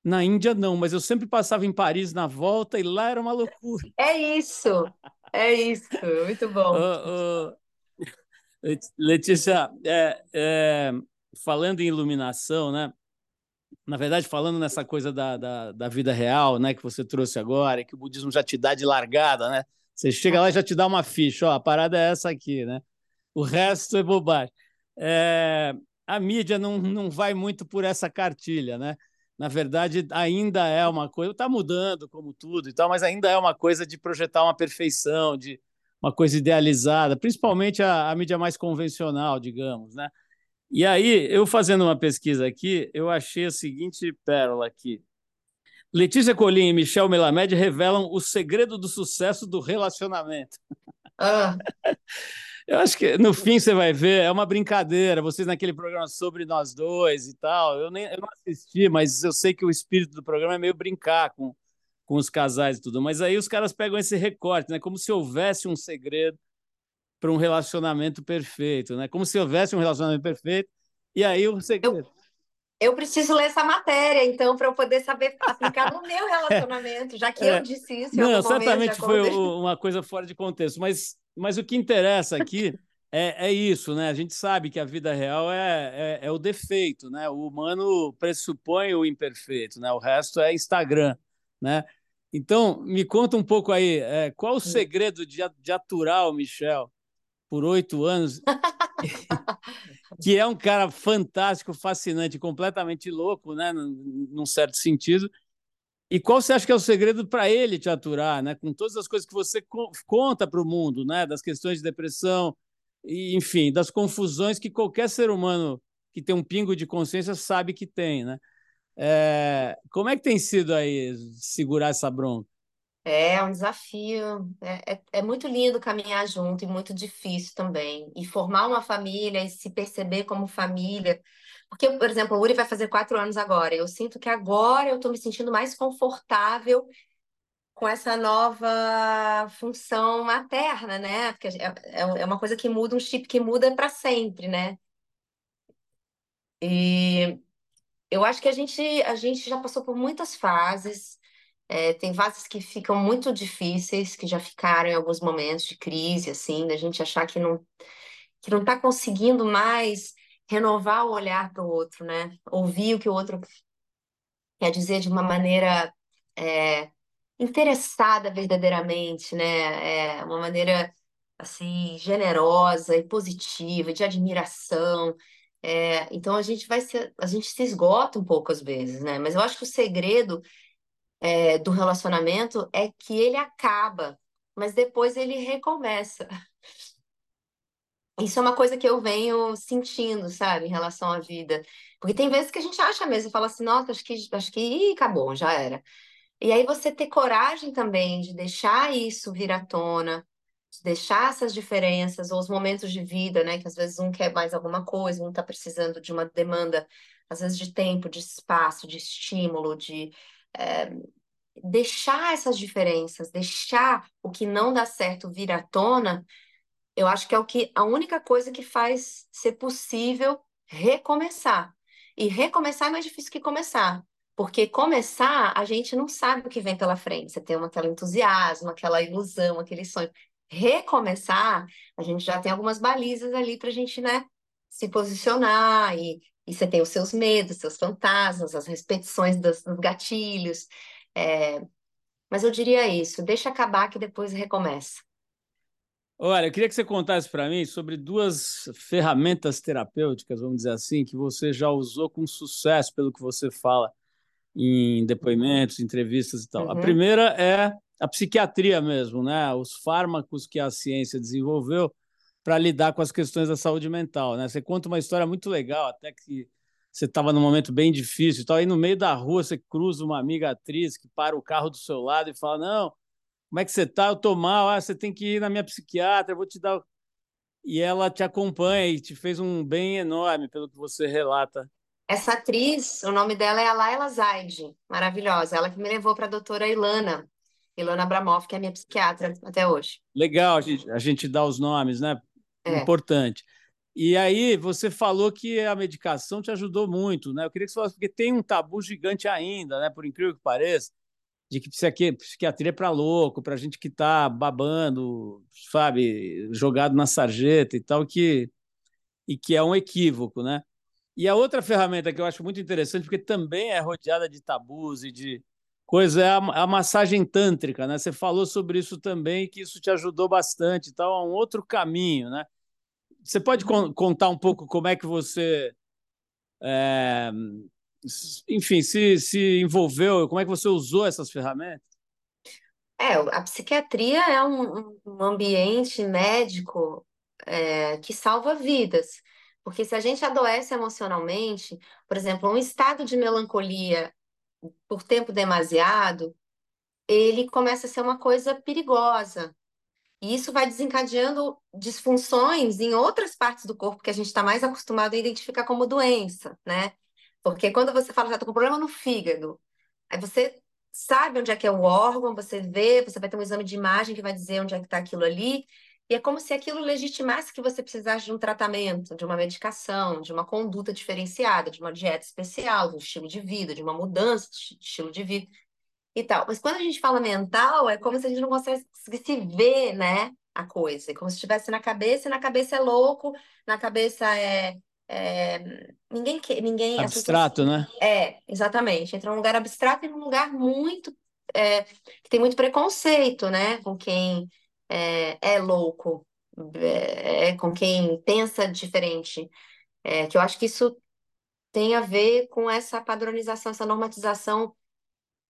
[SPEAKER 2] na Índia, não, mas eu sempre passava em Paris na volta e lá era uma loucura.
[SPEAKER 3] É isso, é isso, muito bom.
[SPEAKER 2] Letícia, é, é, falando em iluminação, né? Na verdade, falando nessa coisa da, da, da, vida real, né, que você trouxe agora, que o budismo já te dá de largada, né? Você chega lá e já te dá uma ficha, ó, a parada é essa aqui, né? O resto é bobagem. É, a mídia não, não vai muito por essa cartilha, né? Na verdade, ainda é uma coisa, está mudando como tudo e tal, mas ainda é uma coisa de projetar uma perfeição, de uma coisa idealizada, principalmente a, a mídia mais convencional, digamos, né? E aí, eu fazendo uma pesquisa aqui, eu achei a seguinte pérola aqui. Letícia Colim e Michel Melamed revelam o segredo do sucesso do relacionamento. Ah. Eu acho que no fim você vai ver, é uma brincadeira. Vocês naquele programa sobre nós dois e tal. Eu nem eu não assisti, mas eu sei que o espírito do programa é meio brincar com, com os casais e tudo. Mas aí os caras pegam esse recorte, né? Como se houvesse um segredo para um relacionamento perfeito, né? Como se houvesse um relacionamento perfeito e aí o segredo.
[SPEAKER 3] Eu... Eu preciso ler essa matéria, então, para eu poder saber aplicar no meu relacionamento, já que é. eu disse isso.
[SPEAKER 2] Não, certamente foi uma coisa fora de contexto, mas mas o que interessa aqui é, é isso, né? A gente sabe que a vida real é, é, é, o defeito, né? O humano pressupõe o imperfeito, né? O resto é Instagram, né? Então, me conta um pouco aí, é, qual o segredo de, de aturar o Michel por oito anos, que é um cara fantástico, fascinante, completamente louco, né? Num, certo sentido, e qual você acha que é o segredo para ele te aturar, né? Com todas as coisas que você co conta para o mundo, né? Das questões de depressão, e, enfim, das confusões que qualquer ser humano que tem um pingo de consciência sabe que tem, né? É... como é que tem sido aí segurar essa bronca?
[SPEAKER 3] É um desafio. É, é, é, muito lindo caminhar junto e muito difícil também. E formar uma família e se perceber como família Porque, por exemplo, o Uri vai fazer quatro anos agora. Eu sinto que agora eu estou me sentindo mais confortável com essa nova função materna, né? Porque é, é, é uma coisa que muda, um chip que muda para sempre, né? E eu acho que a gente, a gente já passou por muitas fases. É, tem fases que ficam muito difíceis, que já ficaram em alguns momentos de crise, assim, da gente achar que não que não está conseguindo mais renovar o olhar para o outro, né? Ouvir o que o outro quer dizer de uma maneira é, interessada verdadeiramente, né? É uma maneira assim generosa e positiva, de admiração. É, então a gente vai se, a gente se esgota um pouco às vezes, né? Mas eu acho que o segredo é, do relacionamento é que ele acaba, mas depois ele recomeça. Isso é uma coisa que eu venho sentindo, sabe, em relação à vida. Porque tem vezes que a gente acha mesmo, fala assim, nossa, acho que, acho que ih, acabou, já era. E aí você ter coragem também de deixar isso vir à tona, de deixar essas diferenças ou os momentos de vida, né? Que às vezes um quer mais alguma coisa, um está precisando de uma demanda, às vezes de tempo, de espaço, de estímulo, de é, deixar essas diferenças, deixar o que não dá certo vir à tona eu acho que é o que a única coisa que faz ser possível recomeçar. E recomeçar é mais difícil que começar, porque começar a gente não sabe o que vem pela frente. Você tem uma, aquele entusiasmo, aquela ilusão, aquele sonho. Recomeçar, a gente já tem algumas balizas ali para a gente, né, se posicionar e, e você tem os seus medos, seus fantasmas, as repetições dos, dos gatilhos. É... Mas eu diria isso: deixa acabar que depois recomeça.
[SPEAKER 2] Olha, eu queria que você contasse para mim sobre duas ferramentas terapêuticas, vamos dizer assim, que você já usou com sucesso, pelo que você fala em depoimentos, entrevistas e tal. Uhum. A primeira é a psiquiatria mesmo, né? Os fármacos que a ciência desenvolveu para lidar com as questões da saúde mental, né? Você conta uma história muito legal, até que você estava num momento bem difícil e tal, aí no meio da rua você cruza uma amiga atriz que para o carro do seu lado e fala: "Não, como é que você está? Eu estou mal. Ah, você tem que ir na minha psiquiatra, eu vou te dar. E ela te acompanha e te fez um bem enorme, pelo que você relata.
[SPEAKER 3] Essa atriz, o nome dela é a Laila Zaid, maravilhosa. Ela que me levou para a doutora Ilana, Ilana Abramoff, que é minha psiquiatra até hoje.
[SPEAKER 2] Legal a gente, a gente dá os nomes, né? É. Importante. E aí, você falou que a medicação te ajudou muito, né? Eu queria que você falasse, porque tem um tabu gigante ainda, né? Por incrível que pareça, de que psiquiatria é para louco, para gente que está babando, sabe, jogado na sarjeta e tal, que, e que é um equívoco, né? E a outra ferramenta que eu acho muito interessante, porque também é rodeada de tabus e de coisa, é a, a massagem tântrica, né? Você falou sobre isso também, que isso te ajudou bastante, então é um outro caminho, né? Você pode con contar um pouco como é que você é, enfim, se, se envolveu? Como é que você usou essas ferramentas?
[SPEAKER 3] É, a psiquiatria é um, um ambiente médico é, que salva vidas. Porque se a gente adoece emocionalmente, por exemplo, um estado de melancolia por tempo demasiado, ele começa a ser uma coisa perigosa. E isso vai desencadeando disfunções em outras partes do corpo que a gente está mais acostumado a identificar como doença, né? Porque quando você fala, já tô com problema no fígado, aí você sabe onde é que é o órgão, você vê, você vai ter um exame de imagem que vai dizer onde é que está aquilo ali, e é como se aquilo legitimasse que você precisasse de um tratamento, de uma medicação, de uma conduta diferenciada, de uma dieta especial, de um estilo de vida, de uma mudança de estilo de vida e tal. Mas quando a gente fala mental, é como se a gente não conseguisse ver, né, a coisa. É como se estivesse na cabeça, e na cabeça é louco, na cabeça é é, ninguém que ninguém
[SPEAKER 2] abstrato, né?
[SPEAKER 3] É, exatamente. Entra num lugar abstrato e num lugar muito é, que tem muito preconceito, né? Com quem é, é louco, é, com quem pensa diferente. É, que eu acho que isso tem a ver com essa padronização, essa normatização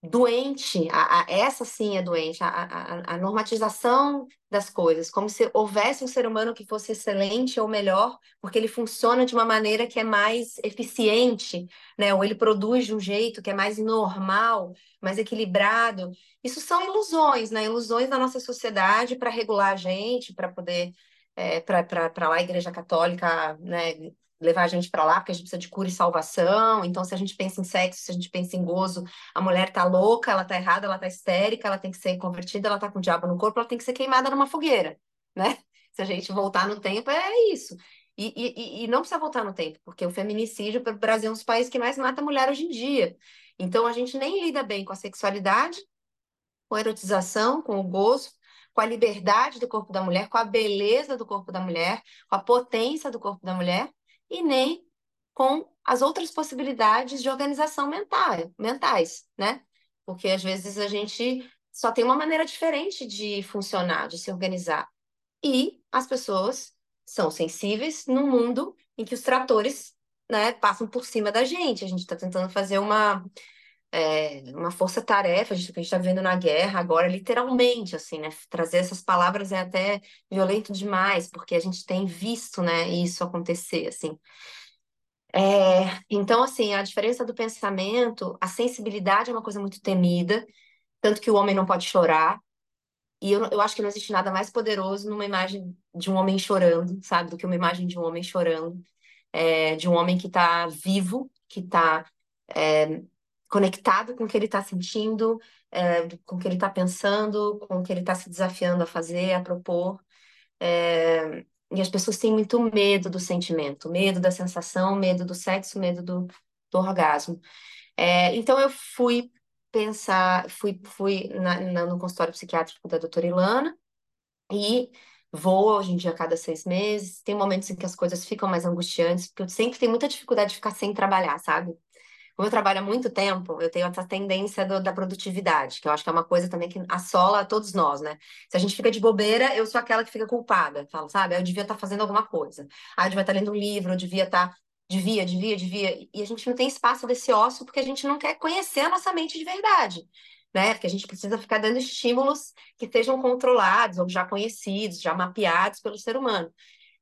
[SPEAKER 3] doente, a, a, essa sim é doente, a, a, normatização das coisas, como se houvesse um ser humano que fosse excelente ou melhor, porque ele funciona de uma maneira que é mais eficiente, né? ou ele produz de um jeito que é mais normal, mais equilibrado. Isso são ilusões, né? ilusões da nossa sociedade para regular a gente, para poder, é, para lá a Igreja Católica né? Levar a gente para lá, porque a gente precisa de cura e salvação. Então, se a gente pensa em sexo, se a gente pensa em gozo, a mulher tá louca, ela tá errada, ela tá histérica, ela tem que ser convertida, ela tá com o diabo no corpo, ela tem que ser queimada numa fogueira, né? Se a gente voltar no tempo, é isso. E, e, e não precisa voltar no tempo, porque o feminicídio, o Brasil é um dos países que mais mata mulher hoje em dia. Então, a gente nem lida bem com a sexualidade, com a erotização, com o gozo, com a liberdade do corpo da mulher, com a beleza do corpo da mulher, com a potência do corpo da mulher, e nem com as outras possibilidades de organização mental, mentais, né? Porque às vezes a gente só tem uma maneira diferente de funcionar, de se organizar. E as pessoas são sensíveis num mundo em que os tratores né, passam por cima da gente. A gente está tentando fazer uma, é, uma força-tarefa, a gente está vendo na guerra agora, literalmente, assim, né? Trazer essas palavras é até violento demais, porque a gente tem visto, né, isso acontecer, assim. É, então, assim, a diferença do pensamento, a sensibilidade é uma coisa muito temida, tanto que o homem não pode chorar, e eu, eu acho que não existe nada mais poderoso numa imagem de um homem chorando, sabe, do que uma imagem de um homem chorando, é, de um homem que está vivo, que está é, conectado com o que ele está sentindo, é, com o que ele está pensando, com o que ele está se desafiando a fazer, a propor. É, e as pessoas têm muito medo do sentimento, medo da sensação, medo do sexo, medo do, do orgasmo. É, então eu fui pensar, fui, fui na, na, no consultório psiquiátrico da doutora Ilana e vou hoje em dia a cada seis meses. Tem momentos em que as coisas ficam mais angustiantes, porque eu sempre tenho muita dificuldade de ficar sem trabalhar, sabe? Como eu trabalho há muito tempo, eu tenho essa tendência do, da produtividade, que eu acho que é uma coisa também que assola a todos nós, né? Se a gente fica de bobeira, eu sou aquela que fica culpada. Falo, sabe? Eu devia estar fazendo alguma coisa. Ah, eu devia estar lendo um livro, eu devia estar. Devia, devia, devia. E a gente não tem espaço desse ócio porque a gente não quer conhecer a nossa mente de verdade. Né? Porque a gente precisa ficar dando estímulos que sejam controlados ou já conhecidos, já mapeados pelo ser humano.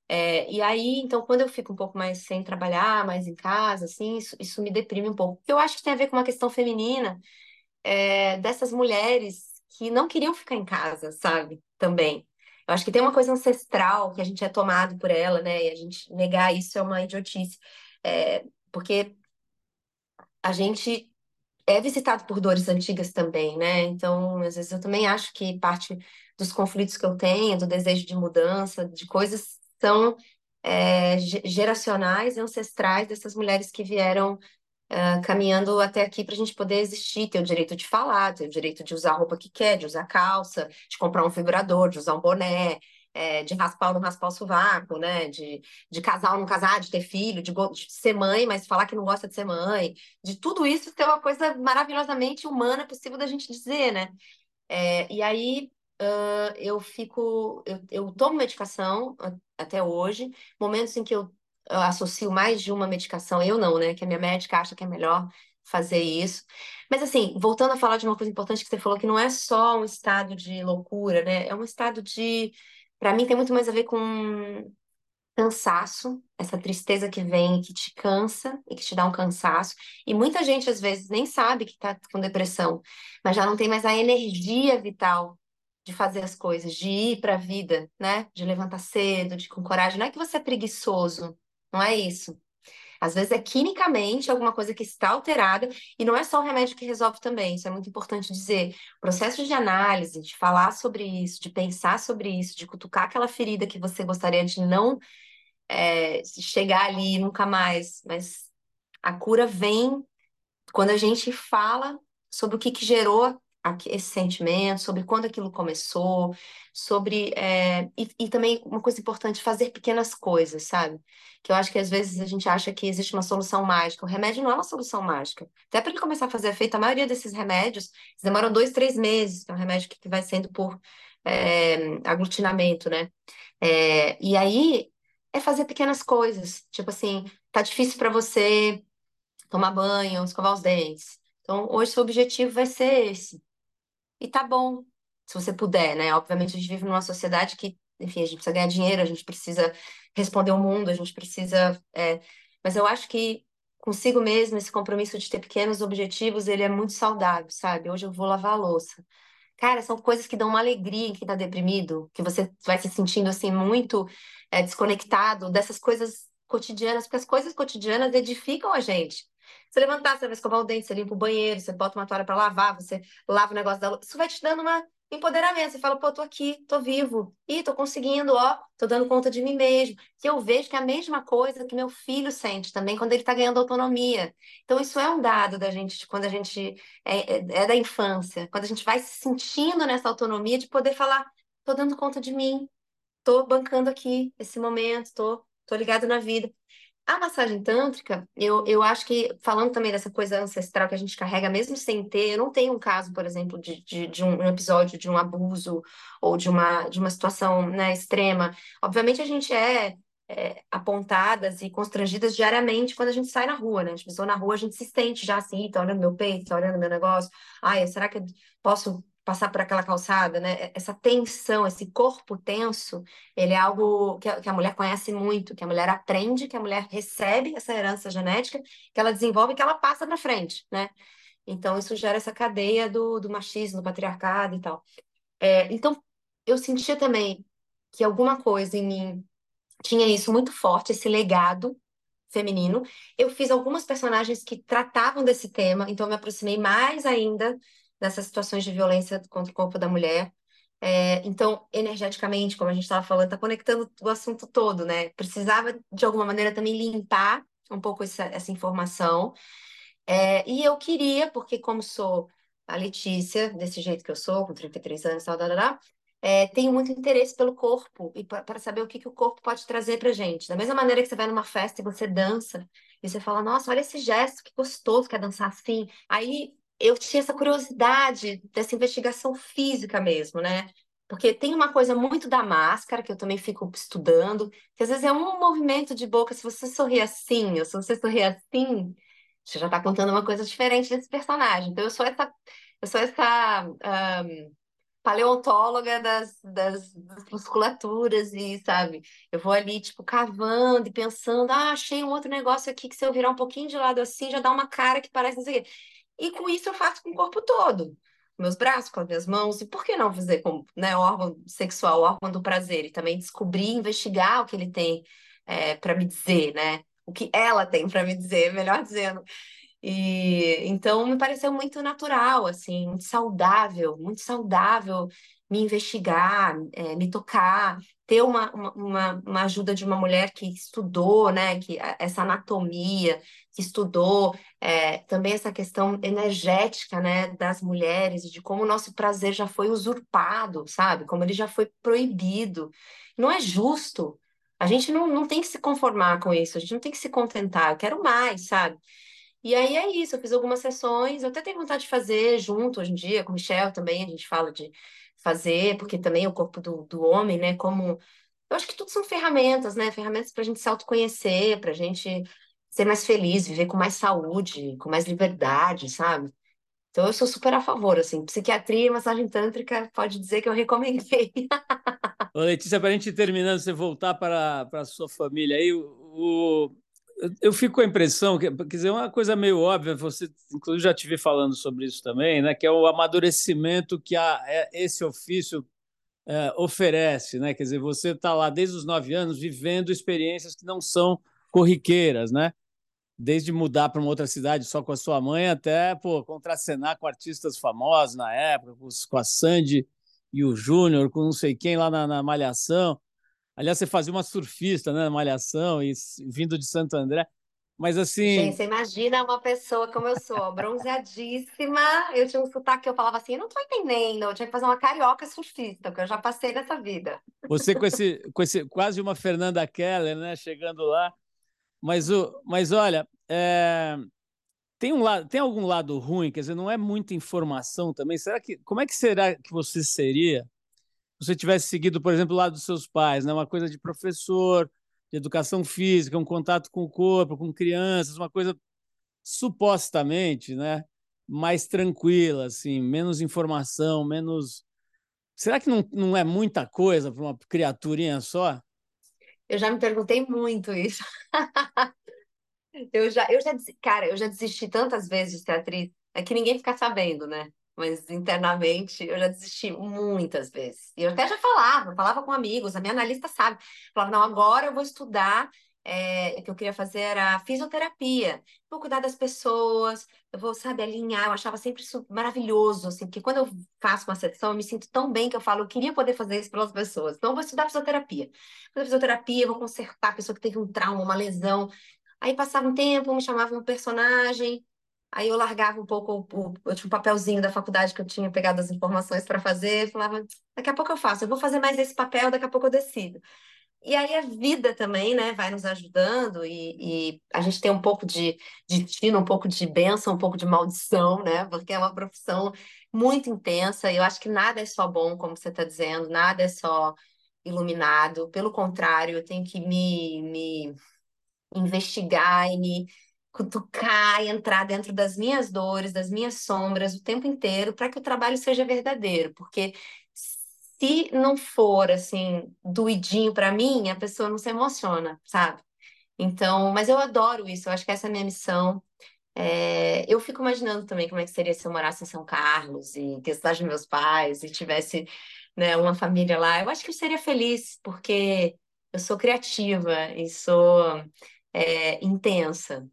[SPEAKER 3] É, e aí, então, quando eu fico um pouco mais sem trabalhar, mais em casa, assim, isso, isso me deprime um pouco. Eu acho que tem a ver com uma questão feminina, é, dessas mulheres que não queriam ficar em casa, sabe? Também. Eu acho que tem uma coisa ancestral que a gente é tomado por ela, né? E a gente negar isso é uma idiotice. É, porque a gente é visitado por dores antigas também, né? Então, às vezes eu também acho que parte dos conflitos que eu tenho, do desejo de mudança, de coisas são é, geracionais, ancestrais dessas mulheres que vieram uh, caminhando até aqui para a gente poder existir, ter o direito de falar, ter o direito de usar a roupa que quer, de usar calça, de comprar um vibrador, de usar um boné, é, de raspar ou não raspar o sovaco, né? De, de casar ou não casar, de ter filho, de, de, ser mãe, mas falar que não gosta de ser mãe, de tudo isso ter uma coisa maravilhosamente humana possível da gente dizer, né? É, e aí uh, eu fico, eu, eu tomo medicação até hoje, momentos em que eu, associo mais de uma medicação, eu não, né? Que a minha médica acha que é melhor fazer isso. Mas assim, voltando a falar de uma coisa importante que você falou, que não é só um estado de loucura, né? É um estado de, para mim, tem muito mais a ver com cansaço, essa tristeza que vem, que te cansa e que te dá um cansaço. E muita gente, às vezes, nem sabe que está com depressão, mas já não tem mais a energia vital de fazer as coisas, de ir para a vida, né? De levantar cedo, de com coragem. Não é que você é preguiçoso, não é isso. Às vezes é quimicamente alguma coisa que está alterada e não é só o remédio que resolve também. Isso é muito importante dizer. O processo de análise, de falar sobre isso, de pensar sobre isso, de cutucar aquela ferida que você gostaria de não é, chegar ali nunca mais. Mas a cura vem quando a gente fala sobre o que, que gerou esse sentimento, sobre quando aquilo começou, sobre. É, e, e, também uma coisa importante, fazer pequenas coisas, sabe? Que eu acho que às vezes a gente acha que existe uma solução mágica. O remédio não é uma solução mágica. Até para ele começar a fazer efeito, a maioria desses remédios demoram dois, três meses, que é um remédio que, vai sendo por é, aglutinamento, né? É, e aí é fazer pequenas coisas. Tipo assim, tá difícil para você tomar banho, escovar os dentes. Então, hoje seu objetivo vai ser esse. E tá bom, se você puder, né? Obviamente a gente vive numa sociedade que, enfim, a gente precisa ganhar dinheiro, a gente precisa responder ao mundo, a gente precisa. É... Mas eu acho que consigo mesmo, esse compromisso de ter pequenos objetivos, ele é muito saudável, sabe? Hoje eu vou lavar a louça. Cara, são coisas que dão uma alegria em quem tá deprimido, que você vai se sentindo assim muito é, desconectado dessas coisas cotidianas, porque as coisas cotidianas edificam a gente. Você levantar, você vai escovar o dente, você limpa o banheiro, você bota uma toalha para lavar, você lava o negócio da. Isso vai te dando uma empoderamento. Você fala, pô, tô aqui, tô vivo. Ih, tô conseguindo, ó, tô dando conta de mim mesmo. Que eu vejo que é a mesma coisa que meu filho sente também quando ele tá ganhando autonomia. Então, isso é um dado da gente, quando a gente é, é, é da infância, quando a gente vai se sentindo nessa autonomia de poder falar, tô dando conta de mim, tô bancando aqui esse momento, tô, tô ligado na vida. A massagem tântrica, eu, eu acho que, falando também dessa coisa ancestral que a gente carrega, mesmo sem ter, eu não tenho um caso, por exemplo, de, de, de um episódio de um abuso ou de uma, de uma situação né, extrema. Obviamente, a gente é, é, apontadas e constrangidas diariamente quando a gente sai na rua, né? A gente pisou na rua, a gente se sente já assim, tá olhando meu peito, tá olhando meu negócio. Ai, será que eu posso passar por aquela calçada, né? Essa tensão, esse corpo tenso, ele é algo que a, que a, mulher conhece muito, que a mulher aprende, que a mulher recebe essa herança genética, que ela desenvolve, que ela passa para frente, né? Então isso gera essa cadeia do, do machismo, do patriarcado e tal. É, então eu sentia também que alguma coisa em mim tinha isso muito forte, esse legado feminino. Eu fiz algumas personagens que tratavam desse tema, então eu me aproximei mais ainda nessas situações de violência contra o corpo da mulher. É, então, energeticamente, como a gente estava falando, está conectando o assunto todo, né? Precisava, de alguma maneira, também limpar um pouco essa, essa informação. É, e eu queria, porque como sou a Letícia, desse jeito que eu sou, com 33 anos, tal, tal, tal, é, tenho muito interesse pelo corpo e para saber o que, que o corpo pode trazer para gente. Da mesma maneira que você vai numa festa e você dança, e você fala, nossa, olha esse gesto, que gostoso que é dançar assim. Aí eu tinha essa curiosidade dessa investigação física mesmo, né? Porque tem uma coisa muito da máscara, que eu também fico estudando, que às vezes é um movimento de boca, se você sorrir assim, ou se você sorrir assim, você já está contando uma coisa diferente desse personagem. Então, eu sou essa, eu sou essa um, paleontóloga das, das, das, musculaturas e, sabe, eu vou ali, tipo, cavando e pensando, ah, achei um outro negócio aqui que se eu virar um pouquinho de lado assim, já dá uma cara que parece não sei o quê. E com isso eu faço com o corpo todo. Meus braços, com as minhas mãos, e por que não fazer com né, órgão sexual, órgão do prazer? E também descobrir, investigar o que ele tem é, para me dizer, né? O que ela tem para me dizer, melhor dizendo. E então me pareceu muito natural, assim, muito saudável, muito saudável me investigar, é, me tocar, ter uma, uma, uma ajuda de uma mulher que estudou, né, que essa anatomia, que estudou é, também essa questão energética, né, das mulheres, de como o nosso prazer já foi usurpado, sabe? Como ele já foi proibido. Não é justo. A gente não, não tem que se conformar com isso, a gente não tem que se contentar. Eu quero mais, sabe? E aí é isso, eu fiz algumas sessões, eu até tenho vontade de fazer junto hoje em dia, com o Michel também, a gente fala de fazer, porque também o corpo do, do homem, né? Como. Eu acho que tudo são ferramentas, né? Ferramentas para a gente se autoconhecer, para a gente ser mais feliz, viver com mais saúde, com mais liberdade, sabe? Então eu sou super a favor, assim, psiquiatria e massagem tântrica, pode dizer que eu recomendei.
[SPEAKER 2] Ô, Letícia, para a gente terminando, você voltar para a sua família aí, o, eu fico com a impressão que, quer dizer, uma coisa meio óbvia, você inclusive já tive falando sobre isso também, né, que é o amadurecimento que a, é, esse ofício é, oferece, né? Quer dizer, você está lá desde os nove anos vivendo experiências que não são corriqueiras, né? Desde mudar para uma outra cidade só com a sua mãe até pô, contracenar com artistas famosos na época, com a Sandy e o Júnior, com não sei quem lá na, na Malhação. Aliás, você fazia uma surfista, né, Malhação, e vindo de Santo André. Mas assim.
[SPEAKER 3] Gente, você imagina uma pessoa como eu sou, bronzeadíssima. Eu tinha um sotaque que eu falava assim, eu não tô entendendo. Eu tinha que fazer uma carioca surfista, porque eu já passei nessa vida.
[SPEAKER 2] Você com esse, com esse quase uma Fernanda Keller, né? Chegando lá. Mas, o, mas olha, é, tem, um lado, tem algum lado ruim, quer dizer, não é muita informação também. Será que. Como é que será que você seria você tivesse seguido, por exemplo, o lado dos seus pais, né? uma coisa de professor, de educação física, um contato com o corpo, com crianças, uma coisa supostamente né? mais tranquila, assim, menos informação, menos. Será que não, não é muita coisa para uma criaturinha só?
[SPEAKER 3] Eu já me perguntei muito isso. eu já, eu já, cara, eu já desisti tantas vezes de ser atriz, é que ninguém fica sabendo, né? Mas internamente eu já desisti muitas vezes. E eu até já falava, falava com amigos, a minha analista sabe. Falava, não, agora eu vou estudar é, que eu queria fazer era fisioterapia. Vou cuidar das pessoas, eu vou, sabe, alinhar. Eu achava sempre isso maravilhoso, assim, porque quando eu faço uma sessão, eu me sinto tão bem que eu falo, eu queria poder fazer isso pelas pessoas. Então, eu vou estudar fisioterapia. Vou fisioterapia, vou consertar a pessoa que teve um trauma, uma lesão. Aí passava um tempo, me chamava um personagem, aí eu largava um pouco o, o, tinha um papelzinho da faculdade que eu tinha pegado as informações para fazer, falava, daqui a pouco eu faço, eu vou fazer mais esse papel, daqui a pouco eu decido. E aí a vida também, né, vai nos ajudando e, e, a gente tem um pouco de destino, um pouco de bênção, um pouco de maldição, né? Porque é uma profissão muito intensa e eu acho que nada é só bom, como você está dizendo, nada é só iluminado. Pelo contrário, eu tenho que me, me investigar e me cutucar e entrar dentro das minhas dores, das minhas sombras o tempo inteiro para que o trabalho seja verdadeiro, porque se não for assim doidinho para mim, a pessoa não se emociona, sabe? Então, mas eu adoro isso, eu acho que essa é a minha missão. É, eu fico imaginando também como é que seria se eu morasse em São Carlos e que cidade meus pais e tivesse né, uma família lá. Eu acho que eu seria feliz, porque eu sou criativa e sou é, intensa.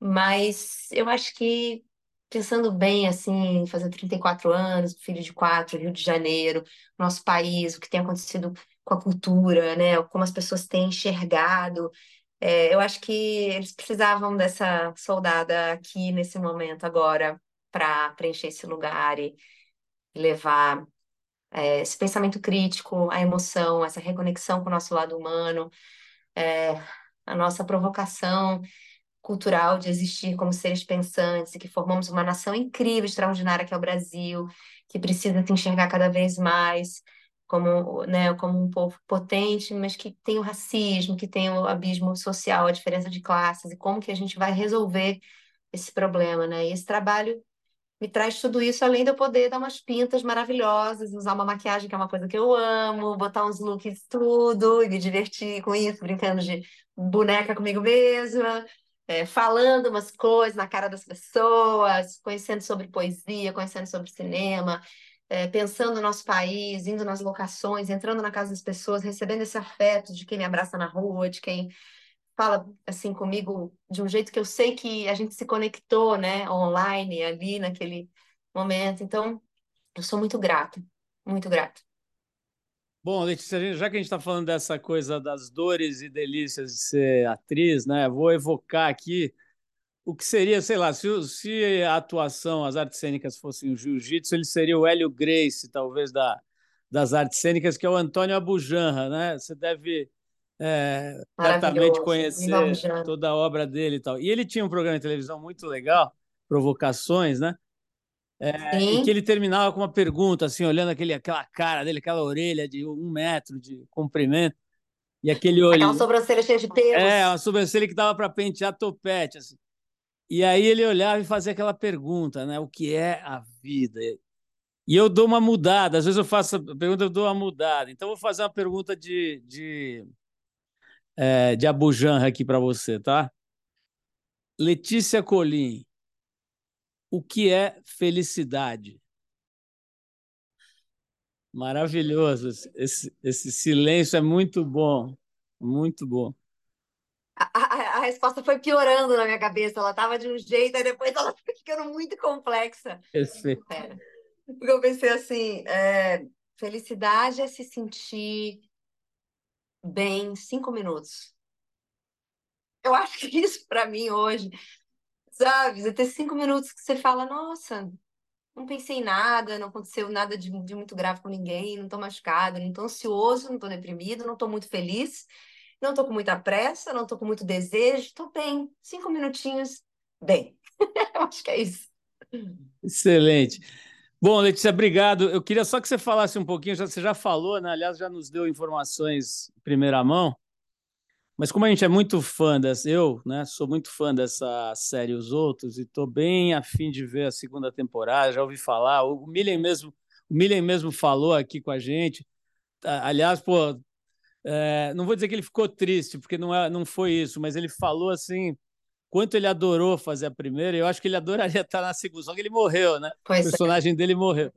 [SPEAKER 3] Mas eu acho que pensando bem, assim, fazer 34 anos, filho de quatro, Rio de Janeiro, nosso país, o que tem acontecido com a cultura, né? Como as pessoas têm enxergado. É, eu acho que eles precisavam dessa soldada aqui nesse momento agora para preencher esse lugar e levar é, esse pensamento crítico, a emoção, essa reconexão com o nosso lado humano, é, a nossa provocação cultural de existir como seres pensantes e que formamos uma nação incrível, extraordinária que é o Brasil, que precisa se enxergar cada vez mais como, né, como um povo potente, mas que tem o racismo, que tem o abismo social, a diferença de classes e como que a gente vai resolver esse problema, né? E esse trabalho me traz tudo isso, além de eu poder dar umas pintas maravilhosas, usar uma maquiagem que é uma coisa que eu amo, botar uns looks tudo e me divertir com isso, brincando de boneca comigo mesma, é, falando umas coisas na cara das pessoas, conhecendo sobre poesia, conhecendo sobre cinema, é, pensando no nosso país, indo nas locações, entrando na casa das pessoas, recebendo esse afeto de quem me abraça na rua, de quem fala assim comigo de um jeito que eu sei que a gente se conectou, né, online ali naquele momento. Então, eu sou muito grata, muito grata.
[SPEAKER 2] Bom, Letícia, já que a gente está falando dessa coisa das dores e delícias de ser atriz, né? Vou evocar aqui o que seria, sei lá, se, se a atuação, as artes cênicas fossem o jiu-jitsu, ele seria o Hélio Grace, talvez, da, das artes cênicas, que é o Antônio Abujanra, né? Você deve é, certamente conhecer toda a obra dele e tal. E ele tinha um programa de televisão muito legal, Provocações, né? É, e que ele terminava com uma pergunta, assim, olhando aquele, aquela cara dele, aquela orelha de um metro de comprimento, e aquele olho.
[SPEAKER 3] Aquela sobrancelha cheia de pelos.
[SPEAKER 2] É, uma sobrancelha que dava para pentear topete, assim. E aí ele olhava e fazia aquela pergunta, né? O que é a vida? E eu dou uma mudada, às vezes eu faço a pergunta, eu dou uma mudada. Então, eu vou fazer uma pergunta de, de, é, de Abujanra aqui para você, tá? Letícia Colim, o que é felicidade? Maravilhoso. Esse, esse silêncio é muito bom. Muito bom.
[SPEAKER 3] A, a, a resposta foi piorando na minha cabeça. Ela estava de um jeito, e depois ela foi ficando muito complexa.
[SPEAKER 2] Perfeito.
[SPEAKER 3] Porque eu pensei assim: é, felicidade é se sentir bem cinco minutos. Eu acho que isso, para mim, hoje, sabe? Ter cinco minutos que você fala, nossa, não pensei em nada, não aconteceu nada de, de muito grave com ninguém, não estou machucada, não estou ansioso, não estou deprimido, não estou muito feliz, não estou com muita pressa, não estou com muito desejo, estou bem. Cinco minutinhos, bem. Eu acho que é isso.
[SPEAKER 2] Excelente. Bom, Letícia, obrigado. Eu queria só que você falasse um pouquinho, já, você já falou, né? Aliás, já nos deu informações em primeira mão, mas como a gente é muito fã dessa, eu né, sou muito fã dessa série Os Outros e estou bem afim de ver a segunda temporada, já ouvi falar, o Millen mesmo, o Millen mesmo falou aqui com a gente. Aliás, pô, é, não vou dizer que ele ficou triste, porque não, é, não foi isso, mas ele falou assim quanto ele adorou fazer a primeira, eu acho que ele adoraria estar na segunda, só que ele morreu, né? Pois o é. personagem é. dele morreu.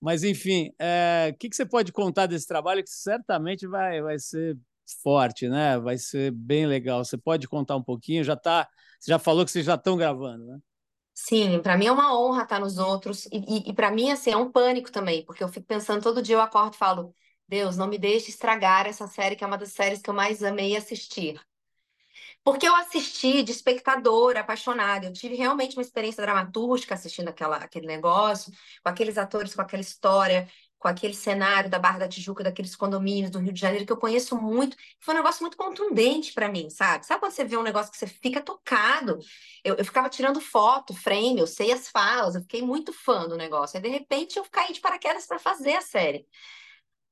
[SPEAKER 2] Mas, enfim, é, o que, que você pode contar desse trabalho que certamente vai, vai ser forte, né? Vai ser bem legal. Você pode contar um pouquinho? Já tá, você já falou que vocês já estão gravando, né?
[SPEAKER 3] Sim, para mim é uma honra estar nos outros e, e, e para mim assim é um pânico também, porque eu fico pensando todo dia eu acordo e falo, Deus, não me deixe estragar essa série que é uma das séries que eu mais amei assistir. Porque eu assisti de espectadora, apaixonada. Eu tive realmente uma experiência dramatúrgica assistindo aquela, aquele negócio, com aqueles atores, com aquela história, com aquele cenário da Barra da Tijuca, daqueles condomínios do Rio de Janeiro, que eu conheço muito. Foi um negócio muito contundente para mim, sabe? Sabe quando você vê um negócio que você fica tocado? Eu, eu ficava tirando foto, frame, eu sei as falas, eu fiquei muito fã do negócio. Aí, de repente, eu caí de paraquedas para fazer a série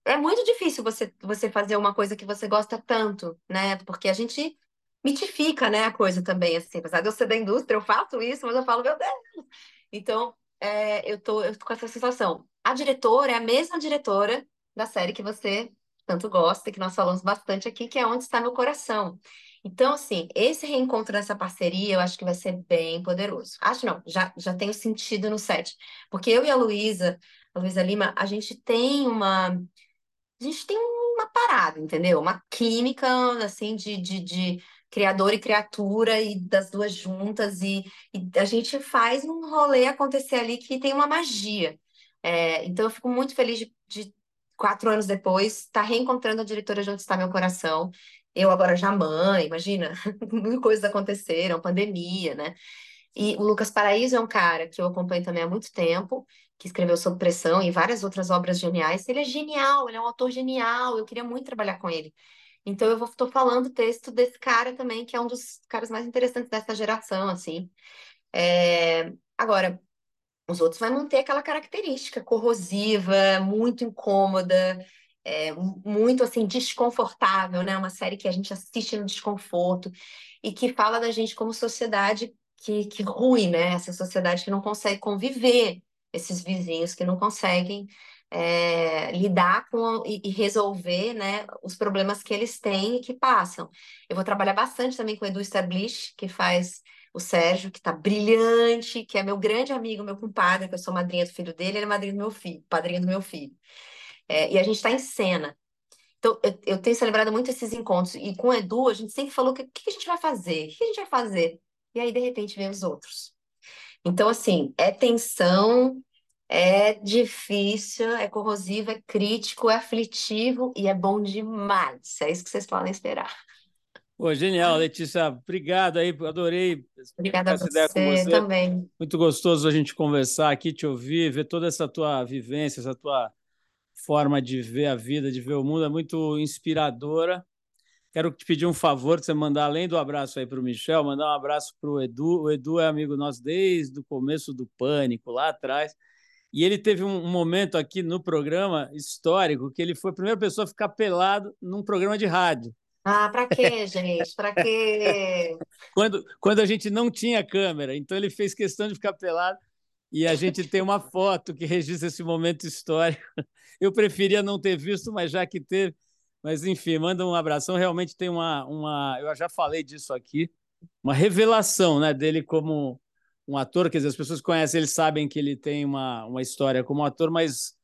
[SPEAKER 3] é muito difícil você, você fazer uma coisa que você gosta tanto, né? Porque a gente mitifica, né, a coisa também, assim. Apesar de eu ser da indústria, eu faço isso, mas eu falo, meu Deus! Então, é, eu, tô, eu tô com essa sensação. A diretora é a mesma diretora da série que você tanto gosta, que nós falamos bastante aqui, que é Onde Está Meu Coração. Então, assim, esse reencontro dessa parceria eu acho que vai ser bem poderoso. Acho não, já, já tenho sentido no set. Porque eu e a Luísa, a Luísa Lima, a gente tem uma a gente tem uma parada, entendeu? Uma química, assim, de, de, de criador e criatura e das duas juntas e, e, a gente faz um rolê acontecer ali que tem uma magia. É, então eu fico muito feliz de, de quatro anos depois estar tá reencontrando a diretora de Onde Está Meu Coração. Eu agora já mãe, imagina, mil coisas aconteceram, pandemia, né? E o Lucas Paraíso é um cara que eu acompanho também há muito tempo, que escreveu Sob Pressão e várias outras obras geniais. Ele é genial, ele é um autor genial, eu queria muito trabalhar com ele. Então eu estou falando o texto desse cara também, que é um dos caras mais interessantes dessa geração, assim. É... Agora, os outros vai manter aquela característica corrosiva, muito incômoda, é, muito assim desconfortável, né? Uma série que a gente assiste no desconforto e que fala da gente como sociedade que, que ruim, né? Essa sociedade que não consegue conviver, esses vizinhos que não conseguem é, lidar com e, e, resolver né, os problemas que eles têm e que passam. Eu vou trabalhar bastante também com o Edu Stablish, que faz o Sérgio, que está brilhante, que é meu grande amigo, meu compadre, que eu sou madrinha do filho dele, ele é madrinha do meu filho, padrinho do meu filho. É, e a gente está em cena. Então, eu, eu, tenho celebrado muito esses encontros. E com o Edu, a gente sempre falou: o que, que, a gente vai fazer? O que a gente vai fazer? E aí, de repente, vem os outros. Então, assim, é tensão, é difícil, é corrosivo, é crítico, é aflitivo e é bom demais. É isso que vocês podem esperar.
[SPEAKER 2] Pô, genial, Letícia. Obrigado aí, adorei.
[SPEAKER 3] Obrigada a você, você também.
[SPEAKER 2] Muito gostoso a gente conversar aqui, te ouvir, ver toda essa tua vivência, essa tua forma de ver a vida, de ver o mundo, é muito inspiradora. Quero te pedir um favor você mandar, além do abraço aí para o Michel, mandar um abraço para o Edu. O Edu é amigo nosso desde o começo do Pânico, lá atrás. E ele teve um momento aqui no programa histórico que ele foi a primeira pessoa a ficar pelado num programa de rádio.
[SPEAKER 3] Ah, para quê, gente? Para quê?
[SPEAKER 2] quando, quando a gente não tinha câmera. Então ele fez questão de ficar pelado e a gente tem uma foto que registra esse momento histórico. Eu preferia não ter visto, mas já que teve, mas, enfim, manda um abração. Realmente tem uma, uma. Eu já falei disso aqui, uma revelação né, dele como um ator. Quer dizer, as pessoas conhecem, eles sabem que ele tem uma, uma história como ator, mas,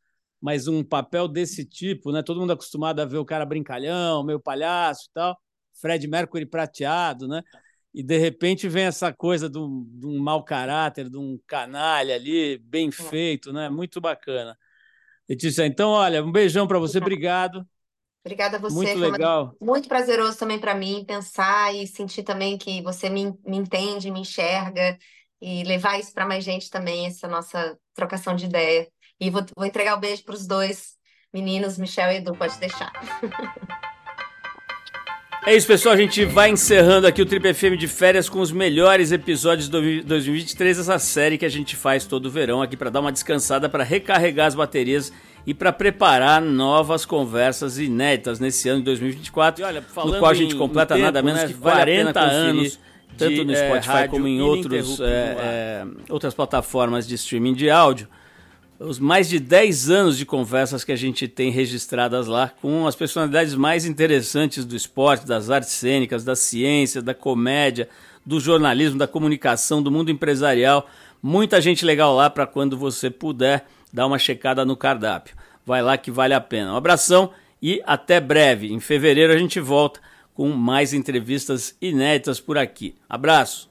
[SPEAKER 2] mas um papel desse tipo, né? Todo mundo acostumado a ver o cara brincalhão, meio palhaço e tal. Fred Mercury prateado, né? E de repente vem essa coisa de um, de um mau caráter, de um canalha ali, bem feito, né? Muito bacana. Letícia, então, olha, um beijão para você, obrigado.
[SPEAKER 3] Obrigada a você.
[SPEAKER 2] Muito legal.
[SPEAKER 3] Muito prazeroso também para mim pensar e sentir também que você me, me entende, me enxerga e levar isso para mais gente também, essa nossa trocação de ideia. E vou, vou entregar o um beijo para os dois meninos, Michel e Edu, pode deixar.
[SPEAKER 2] É isso, pessoal. A gente vai encerrando aqui o Trip FM de férias com os melhores episódios de 2023, essa série que a gente faz todo verão aqui para dar uma descansada, para recarregar as baterias e para preparar novas conversas inéditas nesse ano de 2024, e olha, no qual a gente completa tempo, nada menos né, que 40 vale anos, tanto no é, Spotify é, como em outros, é, é, outras plataformas de streaming de áudio. Os mais de 10 anos de conversas que a gente tem registradas lá com as personalidades mais interessantes do esporte, das artes cênicas, da ciência, da comédia, do jornalismo, da comunicação, do mundo empresarial. Muita gente legal lá para quando você puder dar uma checada no cardápio. Vai lá que vale a pena. Um abração e até breve. Em fevereiro a gente volta com mais entrevistas inéditas por aqui. Abraço!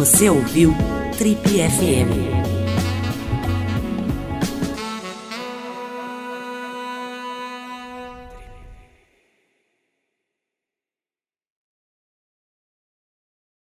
[SPEAKER 1] Você ouviu Trip FM.